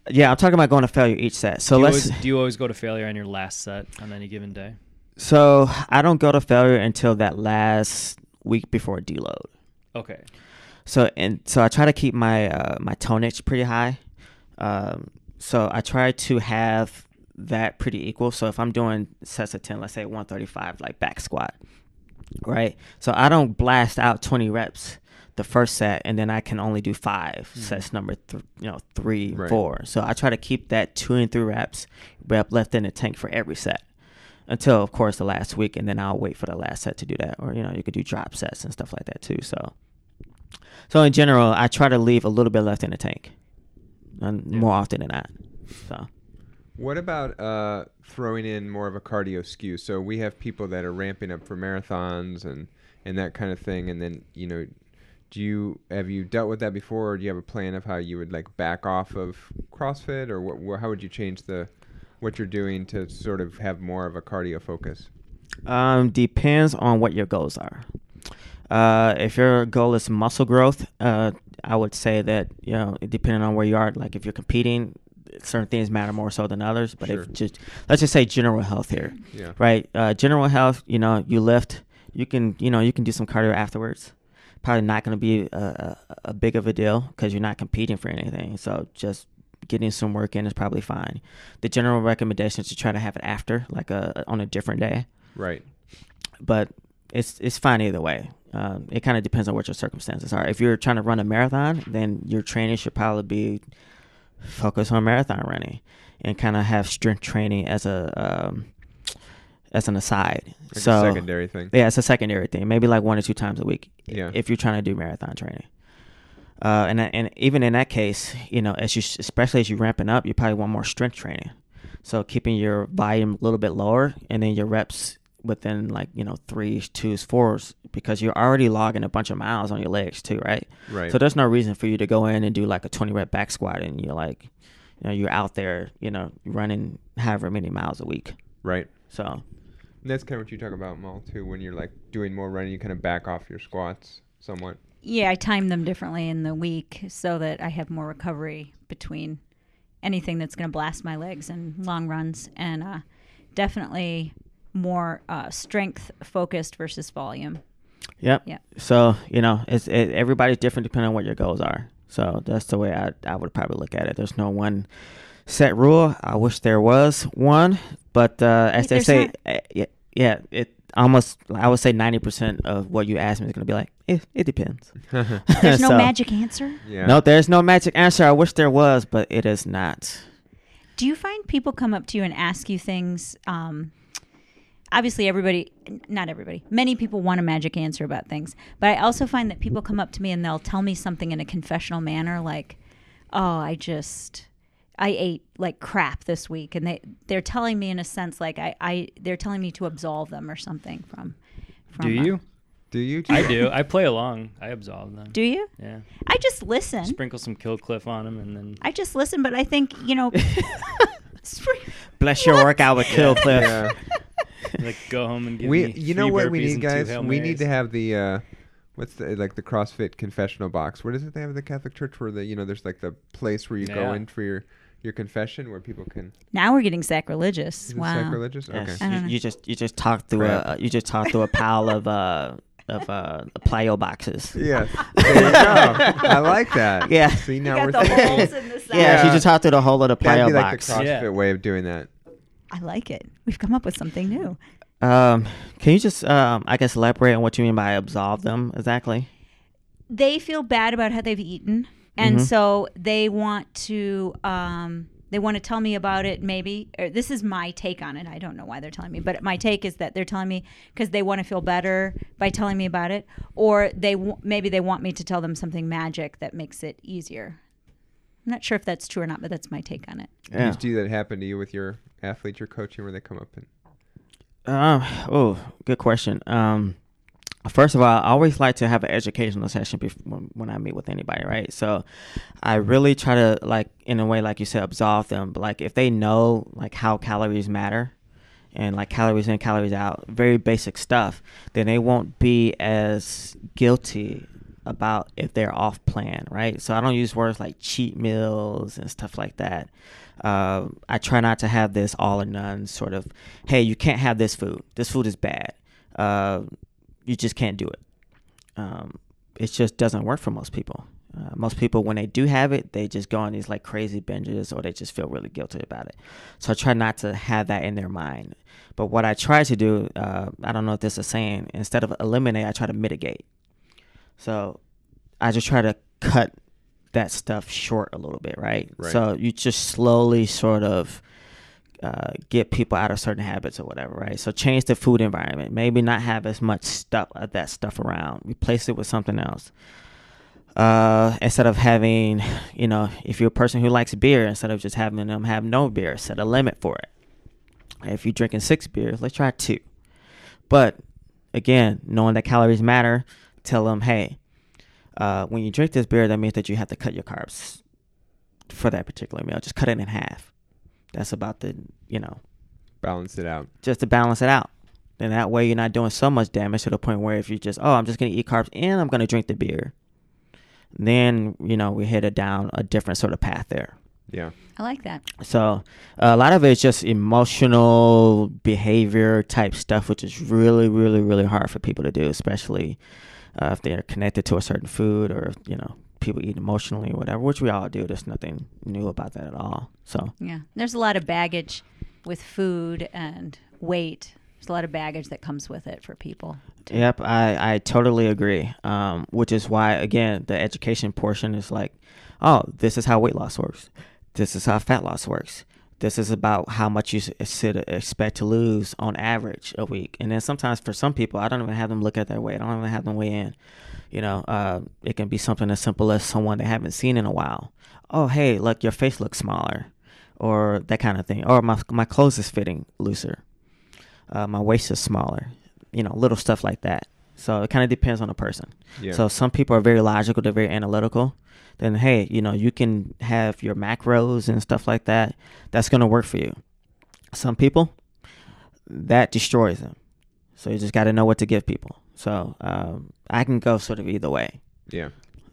yeah, I'm talking about going to failure each set. So do, you let's. always, do you always go to failure on your last set on any given day? So I don't go to failure until that last week before deload. Okay. So and so I try to keep my uh, my tonnage pretty high. Um, so I try to have that pretty equal. So if I'm doing sets of ten, let's say 135, like back squat, right? So I don't blast out 20 reps the first set, and then I can only do 5 sets number th- you know three, Right. four. So I try to keep that two and three reps rep left in the tank for every set. Until of course the last week, and then I'll wait for the last set to do that, or you know you could do drop sets and stuff like that too. So, so in general, I try to leave a little bit left in the tank, and Yeah. more often than not. So What about uh, throwing in more of a cardio skew? So we have people that are ramping up for marathons and and that kind of thing, and then you know, do you have you dealt with that before, or do you have a plan of how you would like back off of CrossFit, or what, wha how would you change the what you're doing to sort of have more of a cardio focus? Um, depends on what your goals are. Uh, if your goal is muscle growth, uh, I would say that you know, depending on where you are, like if you're competing, certain things matter more so than others. But Sure. if just let's just say general health here, Yeah. right? Uh, general health, you know, you lift, you can, you know, you can do some cardio afterwards. Probably not going to be a, a, a big of a deal because you're not competing for anything. So just getting some work in is probably fine. The general recommendation is to try to have it after, like a on a different day Right. but it's it's fine either way. Um, it kind of depends on what your circumstances are. If you're trying to run a marathon, then your training should probably be focused on marathon running and kind of have strength training as a um, as an aside. Like so a secondary thing. yeah, it's a secondary thing. Maybe like one or two times a week. Yeah. If you're trying to do marathon training. Uh, and and even in that case, you know, as you especially as you're ramping up, you probably want more strength training. So keeping your volume a little bit lower, and then your reps within like you know threes, twos, fours, because you're already logging a bunch of miles on your legs too, right? Right. So there's no reason for you to go in and do like a 20 rep back squat, and you're like, you know, you're out there, you know, running however many miles a week. right. So And that's kind of what you talk about, Mal, too. When you're like doing more running, you kind of back off your squats somewhat. Yeah, I time them differently in the week so that I have more recovery between anything that's going to blast my legs and long runs, and uh, definitely more uh, strength focused versus volume. Yep. Yep. So you know, it's it, everybody's different depending on what your goals are. So that's the way I I would probably look at it. There's no one set rule. I wish there was one, but uh, as Wait, they say, not? uh, yeah, yeah, it almost I would say ninety percent of what you ask me is going to be like, it, it depends. There's no So- magic answer. yeah. No, there's no magic answer. I wish there was, but it is not. Do you find people come up to you and ask you things? Um, obviously, everybody not everybody, many people want a magic answer about things. But I also find that people come up to me and they'll tell me something in a confessional manner, like, "Oh, I just." I ate like crap this week, and they they're telling me in a sense like I, I they're telling me to absolve them or something from. from Do uh, you? Do you? I do. I play along. I absolve them. do you? Yeah. I just listen. Sprinkle some kill cliff on them, and then I just listen, but I think you know. Spring- Bless your What? workout with Kill Cliff. Yeah. like go home and give we me you know what we need guys we need to have the uh what's the like the crossfit confessional box what is it they have at the catholic church where the you know there's like the place where you go in for your your confession where people can? Now we're getting sacrilegious. Is it wow. sacrilegious? Yes, Okay. I you, you just you just talk through Crap. a you just talk through a pile of uh of uh plyo boxes. Yes. There you go. I like that. Yeah. See You now got we're the thinking. holes in the side. Yeah, Yeah. she just talked through the whole lot of the That'd plyo be like box. the CrossFit Yeah. way of doing that. I like it. We've come up with something new. Um, can you just um I guess elaborate on what you mean by absolve them exactly? They feel bad about how they've eaten, and Mhm. so they want to. Um, they want to tell me about it. Maybe or this is my take on it. I don't know why they're telling me, but my take is that they're telling me because they want to feel better by telling me about it, or they w- maybe they want me to tell them something magic that makes it easier. I'm not sure if that's true or not, but that's my take on it. Do that happen to you with your athletes you're coaching where they come up and Um, oh, good question. Um, first of all, I always like to have an educational session before, when, when I meet with anybody, right? So I really try to, like, in a way, like you said, absolve them. But, like, if they know, like, how calories matter and, like, calories in, calories out, very basic stuff, then they won't be as guilty about if they're off plan, right? So I don't use words like cheat meals and stuff like that. Uh, I try not to have this all or none sort of, hey, you can't have this food. This food is bad. Uh, you just can't do it. Um, it just doesn't work for most people. Uh, most people, when they do have it, they just go on these like crazy binges or they just feel really guilty about it. So I try not to have that in their mind. But what I try to do, uh, I don't know if this is saying, instead of eliminate, I try to mitigate. So I just try to cut that stuff short a little bit, right? Right. So you just slowly sort of uh, get people out of certain habits or whatever, right? So change the food environment. Maybe not have as much stuff of that stuff around. Replace it with something else. Uh, instead of having, you know, if you're a person who likes beer, instead of just having them have no beer, set a limit for it. If you're drinking six beers, let's try two. But again, knowing that calories matter, tell them, hey, uh, when you drink this beer, that means that you have to cut your carbs for that particular meal. Just cut it in half. That's about the, you know, balance it out? just to balance it out. Then that way you're not doing so much damage to the point where if you just, oh, I'm just going to eat carbs and I'm going to drink the beer, then, you know, we hit headed down a different sort of path there. Yeah. I like that. So a lot of it is just emotional behavior type stuff, which is really, really, really hard for people to do, especially uh, if they're connected to a certain food or you know people eat emotionally or whatever, which we all do. There's nothing new about that at all. So Yeah. There's a lot of baggage with food and weight. There's a lot of baggage that comes with it for people. too. Yep, I, I totally agree. Um, which is why again the education portion is like, oh, this is how weight loss works. This is how fat loss works. This is about how much you should expect to lose on average a week. And then sometimes for some people, I don't even have them look at their weight. I don't even have them weigh in. You know, uh, it can be something as simple as someone they haven't seen in a while. Oh, hey, look, your face looks smaller, or that kind of thing. Or my my clothes is fitting looser. Uh, my waist is smaller. You know, little stuff like that. So it kind of depends on the person. Yeah. So some people are very logical, they're very analytical. Then hey, you know, you can have your macros and stuff like that. That's gonna work for you. Some people, that destroys them. So you just got to know what to give people. So um, I can go sort of either way. yeah.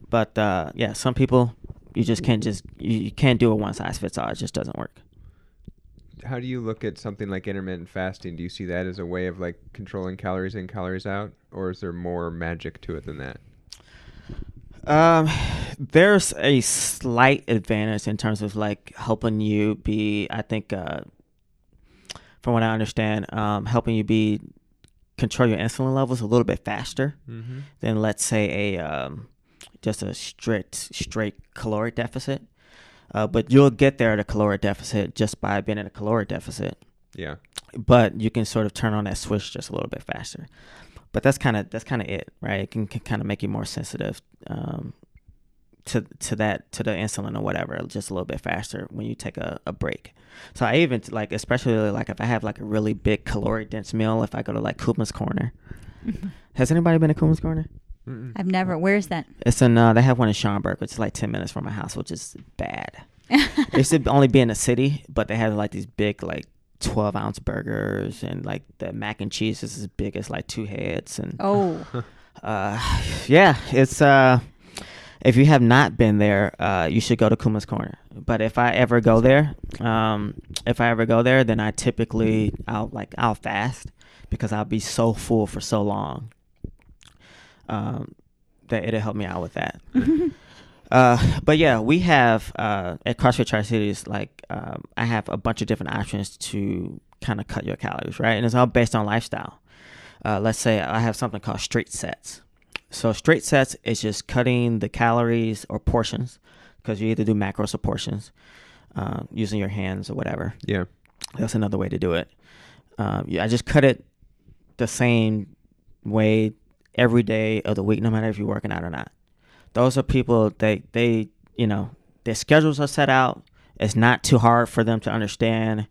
But uh, yeah, some people you just can't just you, you can't do a one size fits all. It just doesn't work. How do you look at something like intermittent fasting? Do you see that as a way of like controlling calories in, calories out, or is there more magic to it than that? Um, there's a slight advantage in terms of like helping you be. I think, uh, from what I understand, um, helping you be control your insulin levels a little bit faster Mm-hmm. than let's say a um, just a strict straight caloric deficit. Uh, but you'll get there at a caloric deficit just by being in a caloric deficit. Yeah. But you can sort of turn on that switch just a little bit faster. But that's kind of that's kind of it, right? It can, can kind of make you more sensitive um, to to that to the insulin or whatever, just a little bit faster when you take a, a break. So I even like, especially like if I have like a really big caloric dense meal, if I go to like Kuma's Corner. Has anybody been to Kuma's Corner? Mm-mm. I've never. Where's that? It's in uh, they have one in Schaumburg, which is like ten minutes from my house, which is bad. It should only be in the city, but they have like these big like twelve ounce burgers and like the mac and cheese is as big as like two heads and oh, uh yeah, it's uh if you have not been there, uh, you should go to Kuma's Corner. But if I ever go there, um, if I ever go there, then I typically I'll like I'll fast because I'll be so full for so long. Um, that it'll help me out with that. Uh, but yeah, we have uh, at CrossFit Tri Cities, like um, I have a bunch of different options to kind of cut your calories, right? And it's all based on lifestyle. Uh, let's say I have something called straight sets. So straight sets is just cutting the calories or portions because you either do macros or portions uh, using your hands or whatever. Yeah. That's another way to do it. Um, yeah, I just cut it the same way every day of the week, no matter if you're working out or not. Those are people they they you know their schedules are set out. It's not too hard for them to understand.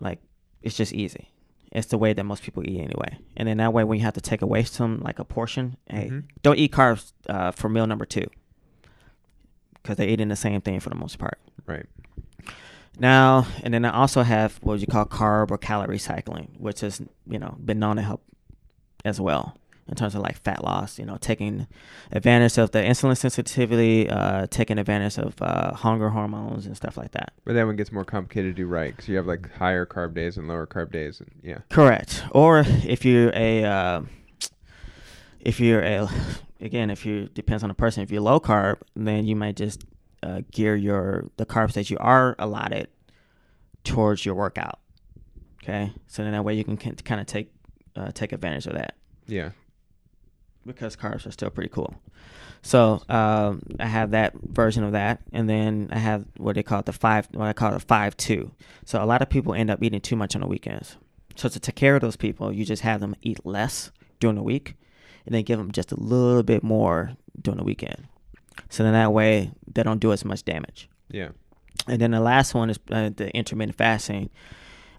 Like it's just easy. It's the way that most people eat anyway. And then that way, when you have to take away some like a portion, hey, Mhm. don't eat carbs uh, for meal number two because they're eating the same thing for the most part. Right. Now, and then I also have what you call carb or calorie cycling, which has you know been known to help as well in terms of like fat loss. You know, taking advantage of the insulin sensitivity, uh, taking advantage of uh, hunger hormones and stuff like that. But that one gets more complicated to do right because you have like higher carb days and lower carb days, and yeah. Correct. Or if you're a, uh, if you're a, again, if you depends on the person. If you're low carb, then you might just uh, gear your the carbs that you are allotted towards your workout. Okay, so then that way you can kind of take uh, take advantage of that Yeah. Because carbs are still pretty cool. So um, I have that version of that, and then I have what they call the five, what I call it five two. So a lot of people end up eating too much on the weekends. So to take care of those people, you just have them eat less during the week, and then give them just a little bit more during the weekend. So then that way they don't do as much damage. Yeah. And then the last one is uh, the intermittent fasting,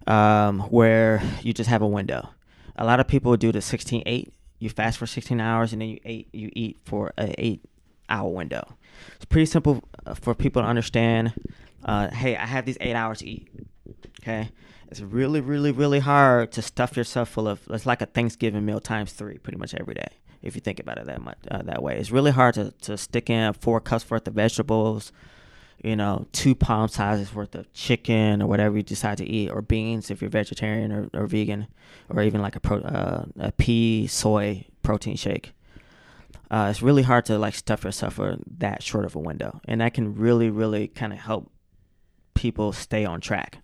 um, where you just have a window. A lot of people do the 16-8. You fast for 16 hours and then you eat you eat for a eight hour window. It's pretty simple uh, for people to understand. Uh, hey, I have these eight hours to eat. Okay, it's really, really, really hard to stuff yourself full of. It's like a Thanksgiving meal times three, pretty much every day. If you think about it that much uh, that way, it's really hard to, to stick in four cups worth of vegetables, you know, two palm sizes worth of chicken or whatever you decide to eat, or beans if you're vegetarian or, or vegan, or even like a pro, uh, a pea soy protein shake. Uh, it's really hard to like stuff yourself for that short of a window, and that can really, really kind of help people stay on track.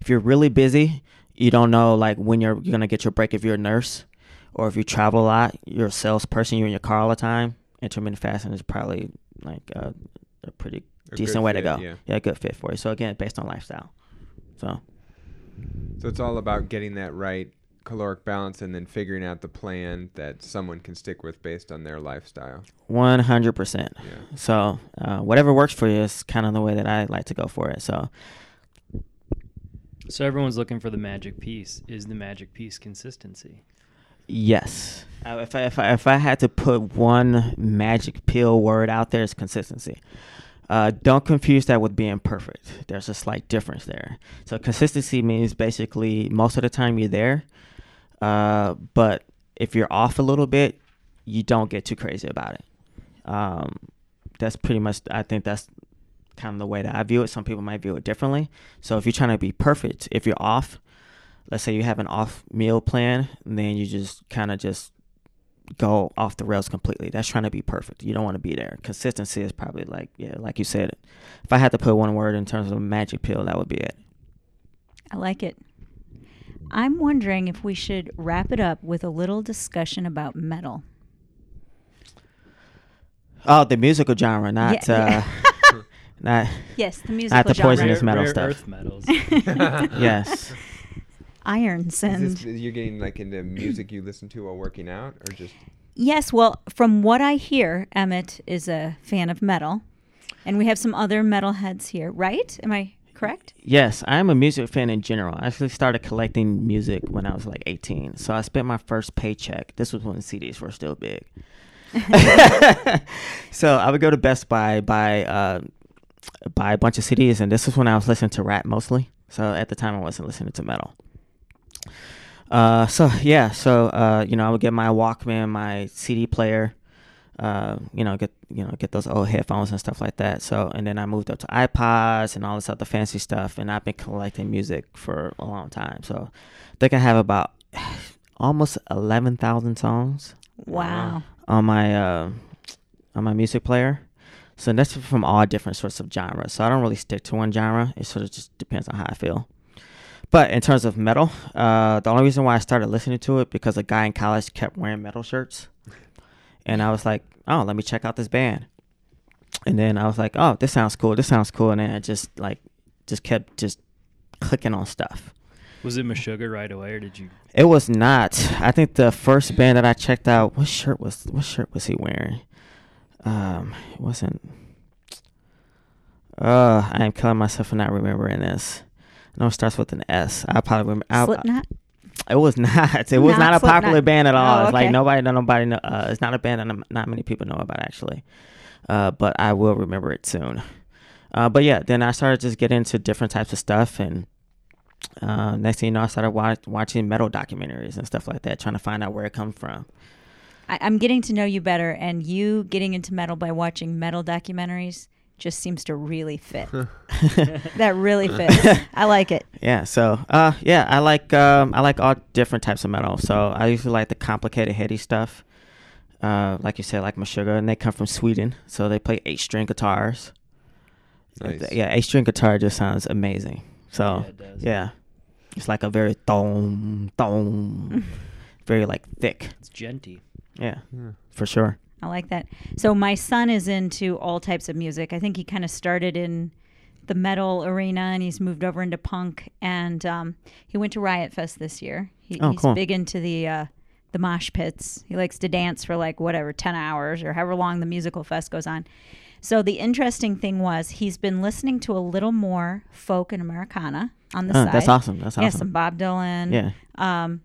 If you're really busy, you don't know like when you're, you're gonna get your break. If you're a nurse, or if you travel a lot, you're a salesperson, you're in your car all the time. Intermittent fasting is probably like a, a pretty decent good way to go. yeah. yeah, good fit for you. So again, based on lifestyle. So So it's all about getting that right caloric balance and then figuring out the plan that someone can stick with based on their lifestyle. one hundred percent. Yeah. So uh, whatever works for you is kind of the way that I like to go for it. So So everyone's looking for the magic piece. Is the magic piece consistency? yes, uh, if I, if I if I had to put one magic pill word out there, it's consistency. Uh, don't confuse that with being perfect. There's a slight difference there. So consistency means basically most of the time you're there, uh, but if you're off a little bit, you don't get too crazy about it. Um, that's pretty much. I think that's kind of the way that I view it. Some people might view it differently. So if you're trying to be perfect, if you're off, let's say you have an off meal plan, then you just kind of just go off the rails completely. That's trying to be perfect. You don't want to be there. Consistency is probably like yeah, like you said. If I had to put one word in terms of a magic pill, that would be it. I like it. I'm wondering if we should wrap it up with a little discussion about metal. Oh, the musical genre, not Yeah, uh, not Yes, the musical Not the genre. poisonous Rare- metal rare stuff. Earth metals. yes. Irons Is and this, you're getting like into music you listen to while working out, or just yes. Well, from what I hear, Emmett is a fan of metal, and we have some other metalheads here, right? Am I correct? Yes, I'm a music fan in general. I actually started collecting music when I was like 18. So I spent my first paycheck. This was when CDs were still big. so I would go to Best Buy, buy uh, buy a bunch of CDs, and this was when I was listening to rap mostly. So at the time, I wasn't listening to metal. Uh, so yeah, so uh, you know, I would get my Walkman, my CD player, uh, you know, get you know, get those old headphones and stuff like that. So, and then I moved up to iPods and all this other fancy stuff, and I've been collecting music for a long time. So, I think I have about almost eleven thousand songs Wow. on my uh, on my music player. So that's from all different sorts of genres. So I don't really stick to one genre. It sort of just depends on how I feel. But in terms of metal, uh, the only reason why I started listening to it because a guy in college kept wearing metal shirts, and I was like, oh, let me check out this band. And then I was like, oh, this sounds cool. This sounds cool. And then I just like just kept just clicking on stuff. Was it Meshuggah right away, or did you? It was not. I think the first band that I checked out, what shirt was what shirt was he wearing? Um, it wasn't. Uh, I am killing myself for not remembering this. No, it starts with an S. I probably remember. I, Slipknot. it was not. It was Not not, a Slipknot. popular band at all. Oh, It's like nobody, nobody. Know, uh, it's not a band that not many people know about actually. Uh, but I will remember it soon. Uh, but yeah, then I started just getting into different types of stuff, and uh, next thing you know, I started wa- watching metal documentaries and stuff like that, trying to find out where it comes from. I, I'm getting to know you better, and you getting into metal by watching metal documentaries just seems to really fit. that really fits. I like it. Yeah, so uh, yeah, I like um, I like all different types of metal. So I usually like the complicated, heady stuff. Uh, like you said, like Meshuggah, and they come from Sweden, so they play eight string guitars. Nice. Yeah, eight string guitar just sounds amazing. So Yeah, it does. yeah, it's like a very thong thong, very like thick. It's djenty. Yeah, Yeah. for sure. I like that. So my son is into all types of music. I think he kind of started in the metal arena and he's moved over into punk. And um, he went to Riot Fest this year. He, Oh, he's cool. big into the uh, the mosh pits. He likes to dance for like whatever ten hours or however long the musical fest goes on. So the interesting thing was he's been listening to a little more folk and Americana on the Uh, side. that's awesome. That's awesome. Yeah, awesome. some Bob Dylan. Yeah. Um,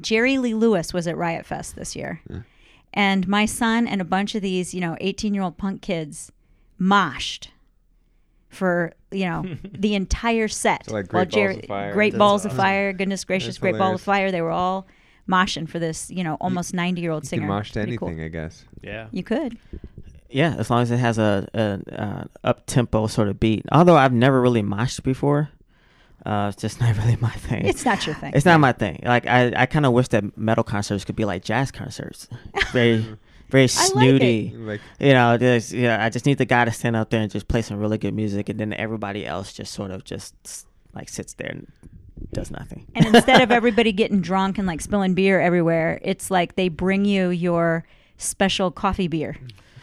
Jerry Lee Lewis was at Riot Fest this year. And my son and a bunch of these, you know, 18 year old punk kids moshed for, you know, the entire set. So, like, While Great Balls of Fire. Great That's Balls of. Fire, goodness gracious, That's Great Ball of. Fire. They were all moshing for this, you know, almost 90 year old singer. can mosh to Pretty cool. anything, I guess. Yeah. You could. Yeah, as long as it has a, a, uh up tempo sort of beat. Although I've never really moshed before, uh, it's just not really my thing. It's not your thing. It's not my thing. Like I, I kind of wish that metal concerts could be like jazz concerts. Very, very snooty. Like, You know, there's, yeah. I just need the guy to stand up there and just play some really good music, and then everybody else just sort of just like sits there and does nothing. And instead of everybody getting drunk and like spilling beer everywhere, it's like they bring you your special coffee beer.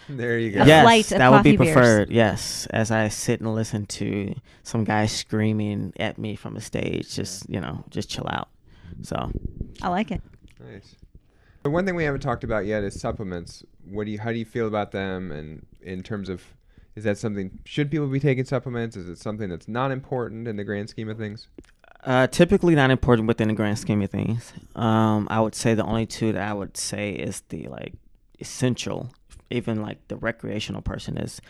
There you A go. yes, flight of that would be coffee beers. preferred. Yes, as I sit and listen to some guy screaming at me from the stage, just you know, just chill out. So I like it. Nice. The one thing we haven't talked about yet is supplements. What do you? How do you feel about them? And in terms of, is that something? Should people be taking supplements? Is it something that's not important in the grand scheme of things? Uh, typically not important within the grand scheme of things. Um, I would say the only two that I would say is the like essential, even like the recreational person is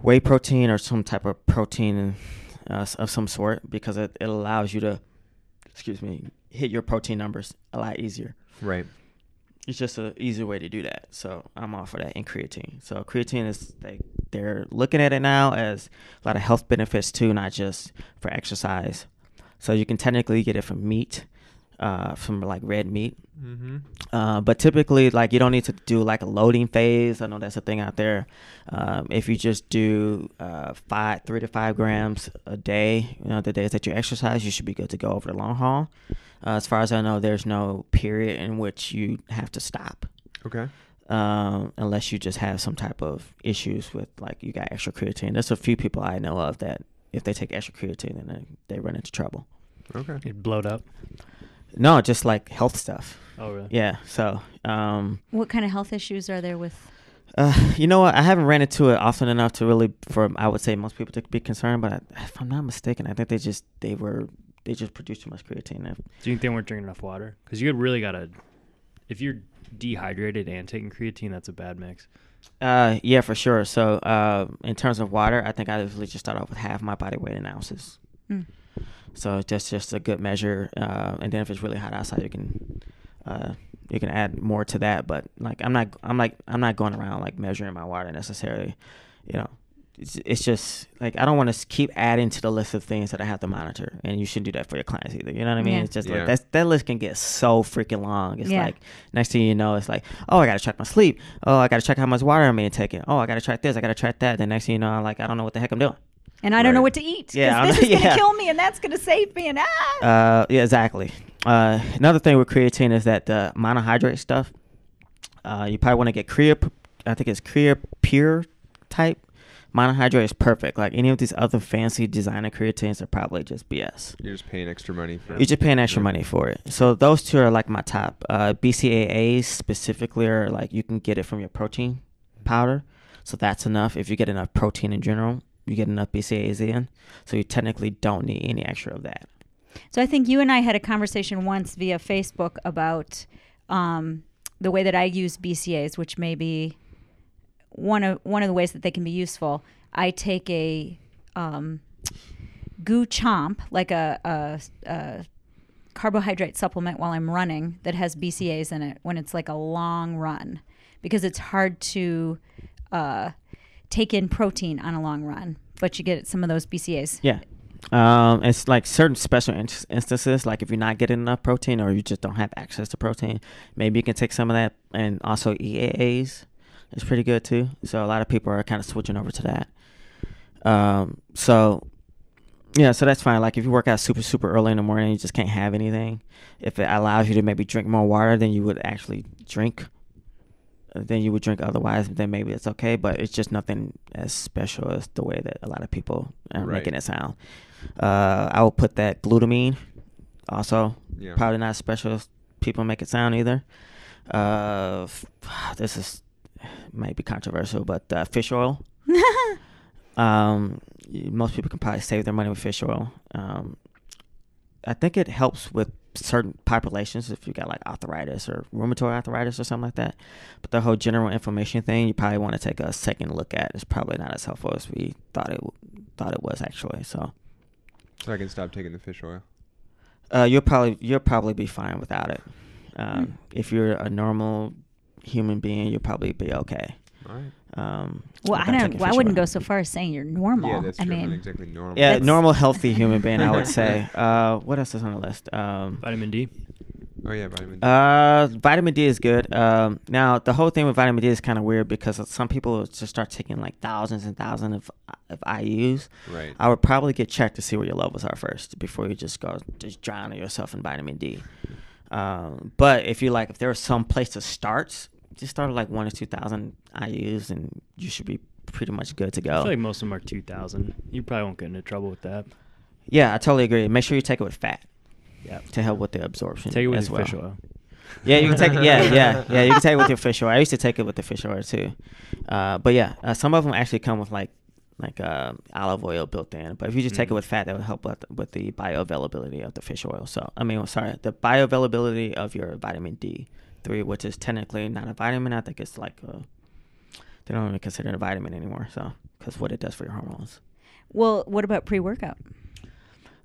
whey protein or some type of protein uh, of some sort because it, it allows you to, excuse me, hit your protein numbers a lot easier. Right. It's just an easier way to do that. So I'm all for that in creatine. So creatine is they they're looking at it now as a lot of health benefits too, not just for exercise. So you can technically get it from meat, uh, from like red meat. Mm-hmm. Uh, but typically, like you don't need to do like a loading phase. I know that's a thing out there. Um, if you just do uh, five, three to five grams a day, you know, the days that you exercise, you should be good to go over the long haul. Uh, as far as I know, there's no period in which you have to stop, Okay. um, unless you just have some type of issues with like you got extra creatine. There's a few people I know of that if they take extra creatine, then they, they run into trouble. Okay. It blowed up. No, just like health stuff. Oh really? Yeah. So, um, What kind of health issues are there with? Uh, you know what? I haven't ran into it often enough to really, for I would say most people to be concerned. But I, if I'm not mistaken, I think they just they were they just produced too much creatine. Do you think they weren't drinking enough water? Because you really gotta. If you're dehydrated and taking creatine, that's a bad mix. Uh, yeah, for sure. So, uh, in terms of water, I think I usually just start off with half my body weight in ounces. Mm. So that's just a good measure. Uh, and then if it's really hot outside, you can uh, you can add more to that. But like I'm not I'm like I'm not going around like measuring my water necessarily. You know, it's, it's just like I don't want to keep adding to the list of things that I have to monitor, and you shouldn't do that for your clients either. You know what I mean? Yeah. It's just Yeah. like that that list can get so freaking long. It's Yeah. like next thing you know, it's like oh I got to check my sleep. Oh I got to check how much water I'm taking. Oh I got to track this. I got to track that. Then next thing you know, I'm like I don't know what the heck I'm doing. And I don't know what to eat. Yeah, this know- is going to yeah. kill me and that's going to save me. And ah. Uh, yeah, exactly. Uh, another thing with creatine is that the monohydrate stuff. Uh, you probably want to get Crea. I think it's Crea Pure type. Monohydrate is perfect. Like any of these other fancy designer creatines are probably just BS. You're just paying extra money for. You're just paying extra Yeah. money for it. So those two are like my top. Uh, BCAAs specifically are like you can get it from your protein powder. So that's enough. If you get enough protein in general, you get enough BCAAs in. So you technically don't need any extra of that. So I think you and I had a conversation once via Facebook about um, the way that I use BCAs, which may be one of one of the ways that they can be useful. I take a um, goo chomp, like a, a, a carbohydrate supplement while I'm running that has BCAs in it when it's like a long run, because it's hard to uh, take in protein on a long run, but you get some of those BCAs. Yeah. Um, it's like certain special in- instances, like if you're not getting enough protein or you just don't have access to protein, maybe you can take some of that. And also EAAs is pretty good too. So a lot of people are kind of switching over to that. Um, so yeah, so that's fine. Like if you work out super super early in the morning, you just can't have anything. If it allows you to maybe drink more water than you would actually drink, than you would drink otherwise, then maybe it's okay. But it's just nothing as special as the way that a lot of people are Right. making it sound. Uh, I will put that glutamine also Yeah. probably not as special as people make it sound either. Uh, this is might be controversial, but uh, fish oil. um, most people can probably save their money with fish oil. Um, I think it helps with certain populations if you got like arthritis or rheumatoid arthritis or something like that. But the whole general inflammation thing, you probably want to take a second look at. It's probably not as helpful as we thought it thought it was actually. So So I can stop taking the fish oil. uh, you'll probably you'll probably be fine without it. Um, Hmm. If you're a normal human being, you'll probably be okay. All right. Um, Well, I don't. Well, I wouldn't oil. go so far as saying you're normal. Yeah, that's I true. mean, Not exactly normal. Yeah, That's- normal healthy human being, I would say. Uh, what else is on the list? Um, Vitamin D. Oh yeah, vitamin D. uh, vitamin D is good. Um, now the whole thing with vitamin D is kind of weird because some people just start taking like thousands and thousands of, of IU's. right. I would probably get checked to see where your levels are first before you just go just drown yourself in vitamin D. Um, but if you like, if there's some place to start, just start at like one or two thousand IU's, and you should be pretty much good to go. I feel like most of them are 2,000. You probably won't get into trouble with that. yeah, I totally agree. Make sure you take it with fat Yeah. to help with the absorption. Take it with as well. fish oil. Yeah, you can take it. Yeah, yeah, yeah. You can take it with your fish oil. I used to take it with the fish oil too. Uh, but yeah, uh, some of them actually come with like like uh, olive oil built in. But if you just take it Mhm. with fat, that would help with, with the bioavailability of the fish oil. So I mean, sorry, the bioavailability of your vitamin D three, which is technically not a vitamin. I think it's like a, they don't even consider it a vitamin anymore. So because what it does for your hormones. well, what about pre-workout?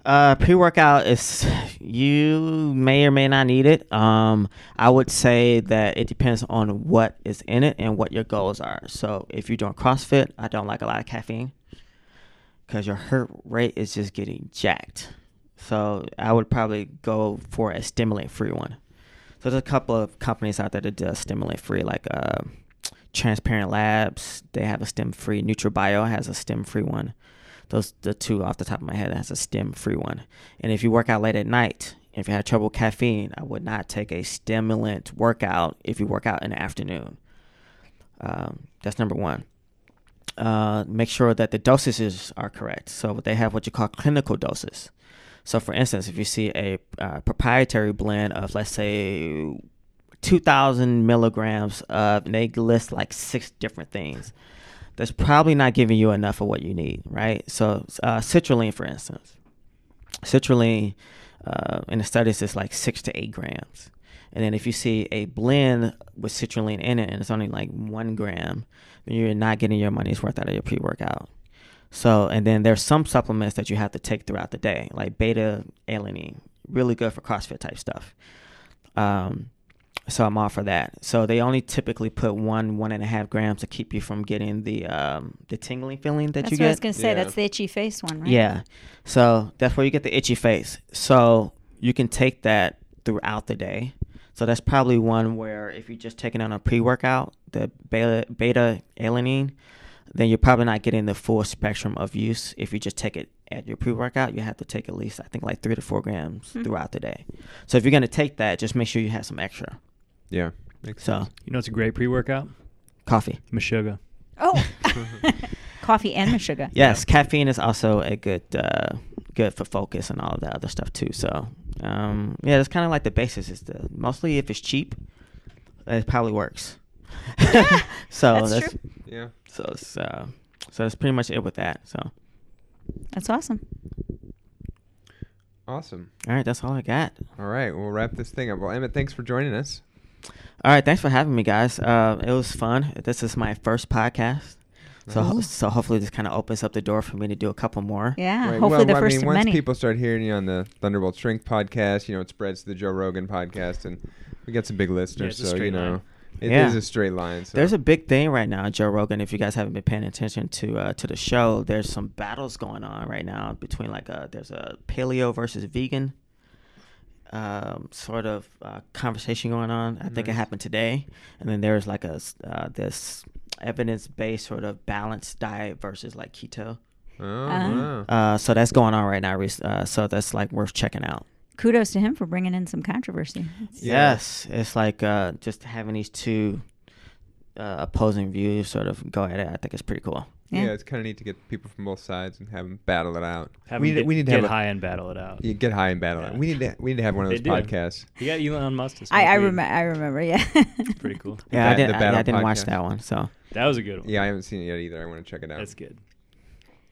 Uh, pre-workout is you may or may not need it. Um, I would say that it depends on what is in it and what your goals are. So if you're doing CrossFit, I don't like a lot of caffeine because your heart rate is just getting jacked. So I would probably go for a stimulant-free one. There's a couple of companies out there that does stimulant-free, like uh, Transparent Labs. They have a stim-free. NutraBio has a stim-free one. Those the two off the top of my head has a stim free one. And if you work out late at night if you have trouble caffeine i would not take a stimulant workout if you work out in the afternoon. Um, that's number one. Uh, make sure that the dosages are correct. So they have what you call clinical doses so for instance if you see a uh, proprietary blend of let's say 2000 milligrams of and they list like six different things that's probably not giving you enough of what you need, right? So, uh, citrulline, for instance, citrulline uh, in the studies is like six to eight grams. And then if you see a blend with citrulline in it and it's only like one gram, then you're not getting your money's worth out of your pre workout. So, and then there's some supplements that you have to take throughout the day, like beta alanine, really good for CrossFit type stuff. Um, so I'm all for that. So they only typically put one, one and a half grams to keep you from getting the um, the tingling feeling that you get. That's you what I was gonna say. Yeah. That's the itchy face one, right? Yeah. So that's where you get the itchy face. So you can take that throughout the day. So that's probably one where if you're just taking on a pre-workout, the beta beta alanine, then you're probably not getting the full spectrum of use. If you just take it at your pre-workout, you have to take at least I think like three to four grams Hmm. throughout the day. So if you're gonna take that, just make sure you have some extra. Yeah. Makes So sense. You know, it's a great pre-workout. coffee. Meshuggah. Oh, coffee and sugar. Yes, caffeine is also a good uh, good for focus and all of that other stuff too. So um, yeah, that's kind of like the basis. Is the mostly if it's cheap, it probably works. so that's that's, true. Yeah. so it's, uh, so that's pretty much it with that. So That's awesome. Awesome. all right, that's all I got. All right. We'll wrap this thing up. Well, Emmett, thanks for joining us. All right, thanks for having me, guys. Uh, it was fun. This is my first podcast. So, ho- so hopefully this kind of opens up the door for me to do a couple more. Yeah. Right, Hopefully well, the I first mean, of once many. people start hearing you on the Thunderbolt Strength podcast, you know, it spreads to the Joe Rogan podcast, and we got some big listeners. it's a so you know, line. It is Yeah. a straight line. So. There's a big thing right now, Joe Rogan. If you guys haven't been paying attention to uh, to the show, there's some battles going on right now between like a there's a paleo versus vegan um, sort of uh, conversation going on. I think it happened today, and then there's like a uh, this evidence based sort of balanced diet versus like keto. Oh, wow. Uh, so that's going on right now. Uh, so that's like worth checking out. Kudos to him for bringing in some controversy. Yeah. Yes, it's like uh, just having these two uh, opposing views sort of go at it. I think it's pretty cool. yeah. Yeah. it's kind of neat to get people from both sides and have them battle it out. Have we, need, get, we need to get have a, high and battle it out. you get high and battle it. Yeah. We need to we need to have one of those podcasts. You got Elon Musk to smoke I I, rem- I remember. Yeah. Pretty cool. Yeah, I didn't. I, I didn't watch that one. So That was a good one. Yeah, I haven't seen it yet either. I want to check it out. That's good.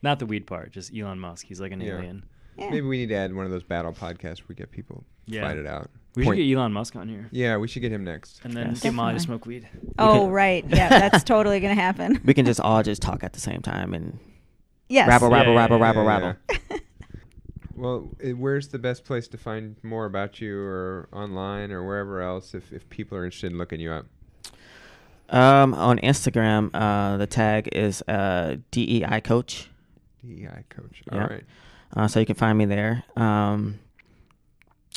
Not the weed part, just Elon Musk. He's like an Yeah. alien. Yeah. Maybe we need to add one of those battle podcasts where we get people Yeah. fight it out. We Point- should get Elon Musk on here. Yeah, we should get him next. And then Yes. get Molly to smoke weed. oh can- right. Yeah, that's totally gonna happen. we can just all just talk at the same time and Yes. rabble, Yeah, rabble, yeah, rabble, yeah, rabble, yeah, rabble. Well, uh, where's the best place to find more about you, or online, or wherever else, if, if people are interested in looking you up? Um, on Instagram, uh, the tag is uh, DEI Coach. DEI coach. Yeah. All right. Uh, so you can find me there. Um,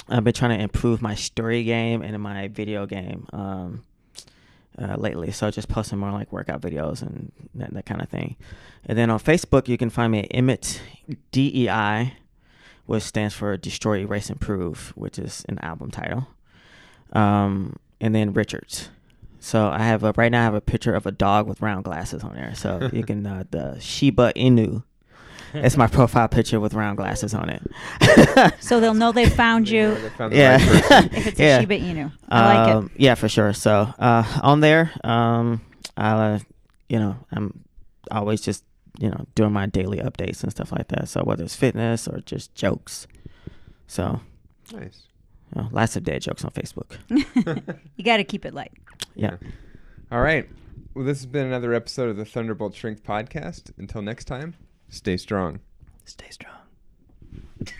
I've been trying to improve my story game and my video game um, uh, lately. So just posting more like workout videos and that, that kind of thing. And then on Facebook, you can find me at Emmett DEI, which stands for Destroy, Erase, Improve, which is an album title. Um, and then Richards. So I have a right now I have a picture of a dog with round glasses on there. So you can uh, the Shiba Inu. It's my profile picture with round glasses on it. So they'll know they found you they found yeah. right if it's yeah. a Shiba Inu. I like Um, it. Yeah, for sure. So uh, on there, um, I, uh, you know, I'm always just you know doing my daily updates and stuff like that. So whether it's fitness or just jokes, so Nice. you know, lots of dad jokes on Facebook. you got to keep it light. Yeah. All right. Well, this has been another episode of the Thunderbolt Strength Podcast. Until next time, stay strong. Stay strong.